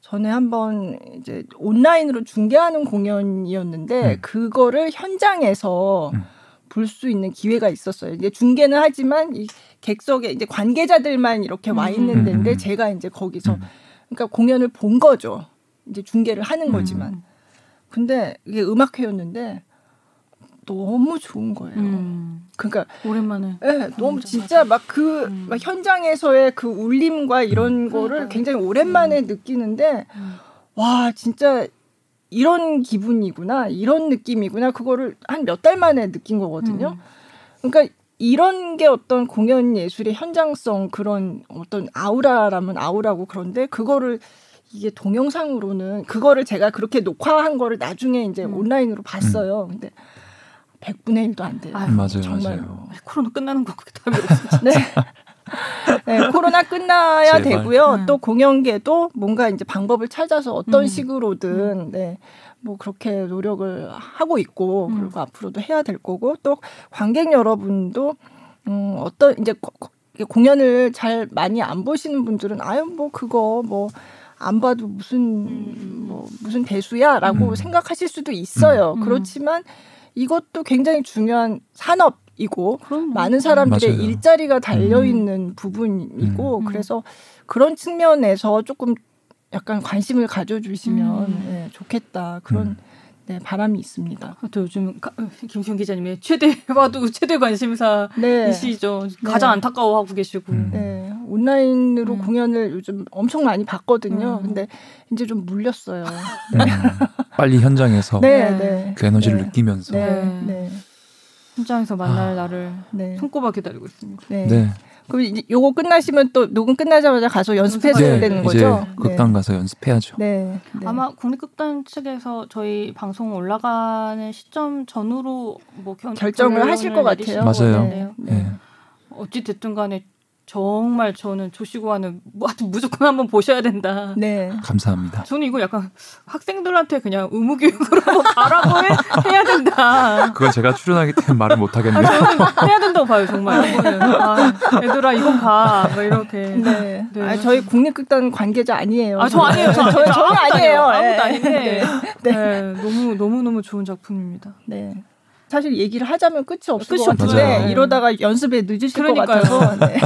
전에 한번 이제 온라인으로 중계하는 공연이었는데 음. 그거를 현장에서 음. 볼수 있는 기회가 있었어요. 이제 중계는 하지만 이 객석에 이제 관계자들만 이렇게 와 음. 있는 데인데 음. 제가 이제 거기서 음. 그러니까 공연을 본 거죠. 이제 중계를 하는 음. 거지만. 근데 이게 음악회였는데 너무 좋은 거예요. 음. 그러니까 오랜만에 예, 너무 진짜 진짜 막그 음. 현장에서의 그 울림과 이런 거를 그러니까요. 굉장히 오랜만에 느끼는데 음. 와 진짜 이런 기분이구나 이런 느낌이구나 그거를 한 몇 달 만에 느낀 거거든요. 음. 그러니까 이런 게 어떤 공연 예술의 현장성 그런 어떤 아우라라면 아우라고 그런데 그거를 이게 동영상으로는 그거를 제가 그렇게 녹화한 거를 나중에 이제 음. 온라인으로 봤어요. 근데 100분의 1도 안 돼요. 아유, 맞아요, 정말로. 맞아요. 코로나 끝나는 거 그게 답이 없어. 네. 네, 코로나 끝나야 제발. 되고요. 음. 또 공연계도 뭔가 이제 방법을 찾아서 어떤 음. 식으로든 네. 뭐 그렇게 노력을 하고 있고 음. 그리고 앞으로도 해야 될 거고 또 관객 여러분도 음 어떤 이제 고- 공연을 잘 많이 안 보시는 분들은 아유 뭐 그거 뭐 안 봐도 무슨 음. 뭐 무슨 대수야라고 음. 생각하실 수도 있어요. 음. 그렇지만 이것도 굉장히 중요한 산업 이고 그럼 많은 사람들의 맞아요. 일자리가 달려 있는 부분이고 음. 그래서 그런 측면에서 조금 약간 관심을 가져주시면 음. 예, 좋겠다 그런 음. 네, 바람이 있습니다. 또 요즘 가- 김수영 기자님의 최대 봐도 최대 관심사이시죠. 네. 가장 안타까워하고 계시고. 음. 네, 온라인으로 음. 공연을 요즘 엄청 많이 봤거든요. 음. 근데 이제 좀 물렸어요. 음. 빨리 현장에서 네, 네. 네. 그 에너지를 네. 느끼면서 네. 네, 네. 네, 현장에서 만날 아. 날을 네. 손꼽아 기다리고 있습니다. 네. 그럼 이제 요거 끝나시면 또 녹음 끝나자마자 가서 연습해줘야 네, 되는 이제 거죠? 극단 가서 연습해야죠. 네. 네. 아마 국립극단 측에서 저희 방송 올라가는 시점 전후로 뭐 결, 결정을 하실 것 같아요. 것 맞아요. 네. 네. 어찌 됐든 간에 정말 저는 조시고와는 뭐 하여튼 무조건 한번 보셔야 된다. 네. 감사합니다. 저는 이거 약간 학생들한테 그냥 의무 교육으로 가라고 해, 해야 된다. 그건 제가 출연하기 때문에 말을 못 아, 하겠네요. 저는 해야 된다고 봐요, 정말. 이거는. 아, 얘들아, 이건 가. 뭐 이렇게. 네. 네. 아, 저희 국립극단 관계자 아니에요. 아, 저 아니에요. 저, 저 아무것도 아니에요. 아무것도 예. 아닌데. 네. 네. 너무, 너무 너무 좋은 작품입니다. 네. 사실 얘기를 하자면 끝이 없을 끝이 것 같은데 없어요. 이러다가 연습에 늦으실 그러니까요. 것 같아서 네.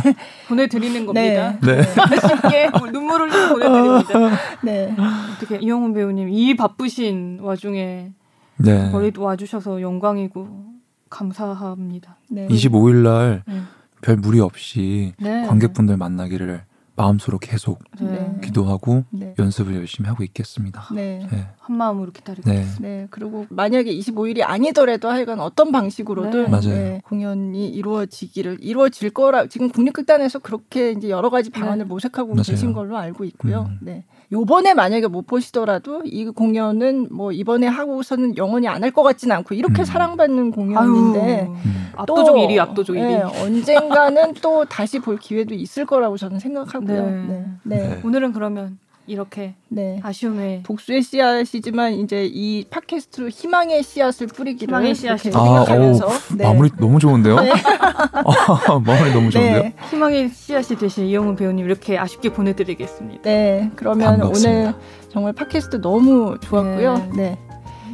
보내드리는 겁니다. 네. 쉽게 눈물을 흘리고 보내드립니다. 네. 어떻게 이영훈 배우님 이 바쁘신 와중에 네. 머리 와주셔서 영광이고 감사합니다. 네. 25일 날 네. 별 무리 없이 네. 관객분들 만나기를 마음속으로 계속 네. 기도하고 네. 연습을 열심히 하고 있겠습니다. 네. 네. 한 마음으로 기다리고 네. 네, 그리고 만약에 25일이 아니더라도 하여간 어떤 방식으로든 네. 맞아요. 공연이 이루어지기를 이루어질 거라 지금 국립극단에서 그렇게 이제 여러 가지 방안을 네. 모색하고 맞아요. 계신 걸로 알고 있고요. 음. 네. 요번에 만약에 못 보시더라도 이 공연은 뭐 이번에 하고서는 영원히 안 할 것 같지는 않고 이렇게 음. 사랑받는 공연인데 아유, 음. 압도적 또, 1위, 압도적 1위. 네, 언젠가는 또 다시 볼 기회도 있을 거라고 저는 생각하고요. 네. 네. 네. 네. 오늘은 그러면 이렇게 네. 아쉬움에 복수의 씨앗이지만 이제 이 팟캐스트로 희망의 씨앗을 뿌리기를 희망의. 이렇게 아, 생각하면서 어우, 네. 마무리 너무 좋은데요? 아, 마무리 너무 좋은데요? 네. 희망의 씨앗이 되신 이영훈 배우님 이렇게 아쉽게 보내드리겠습니다. 네, 그러면 반갑습니다. 오늘 정말 팟캐스트 너무 좋았고요. 네. 네.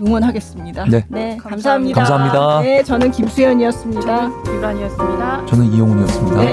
응원하겠습니다. 네. 감사합니다. 감사합니다. 네, 저는 김수현이었습니다. 유란이었습니다. 저는 이용훈이었습니다. 네.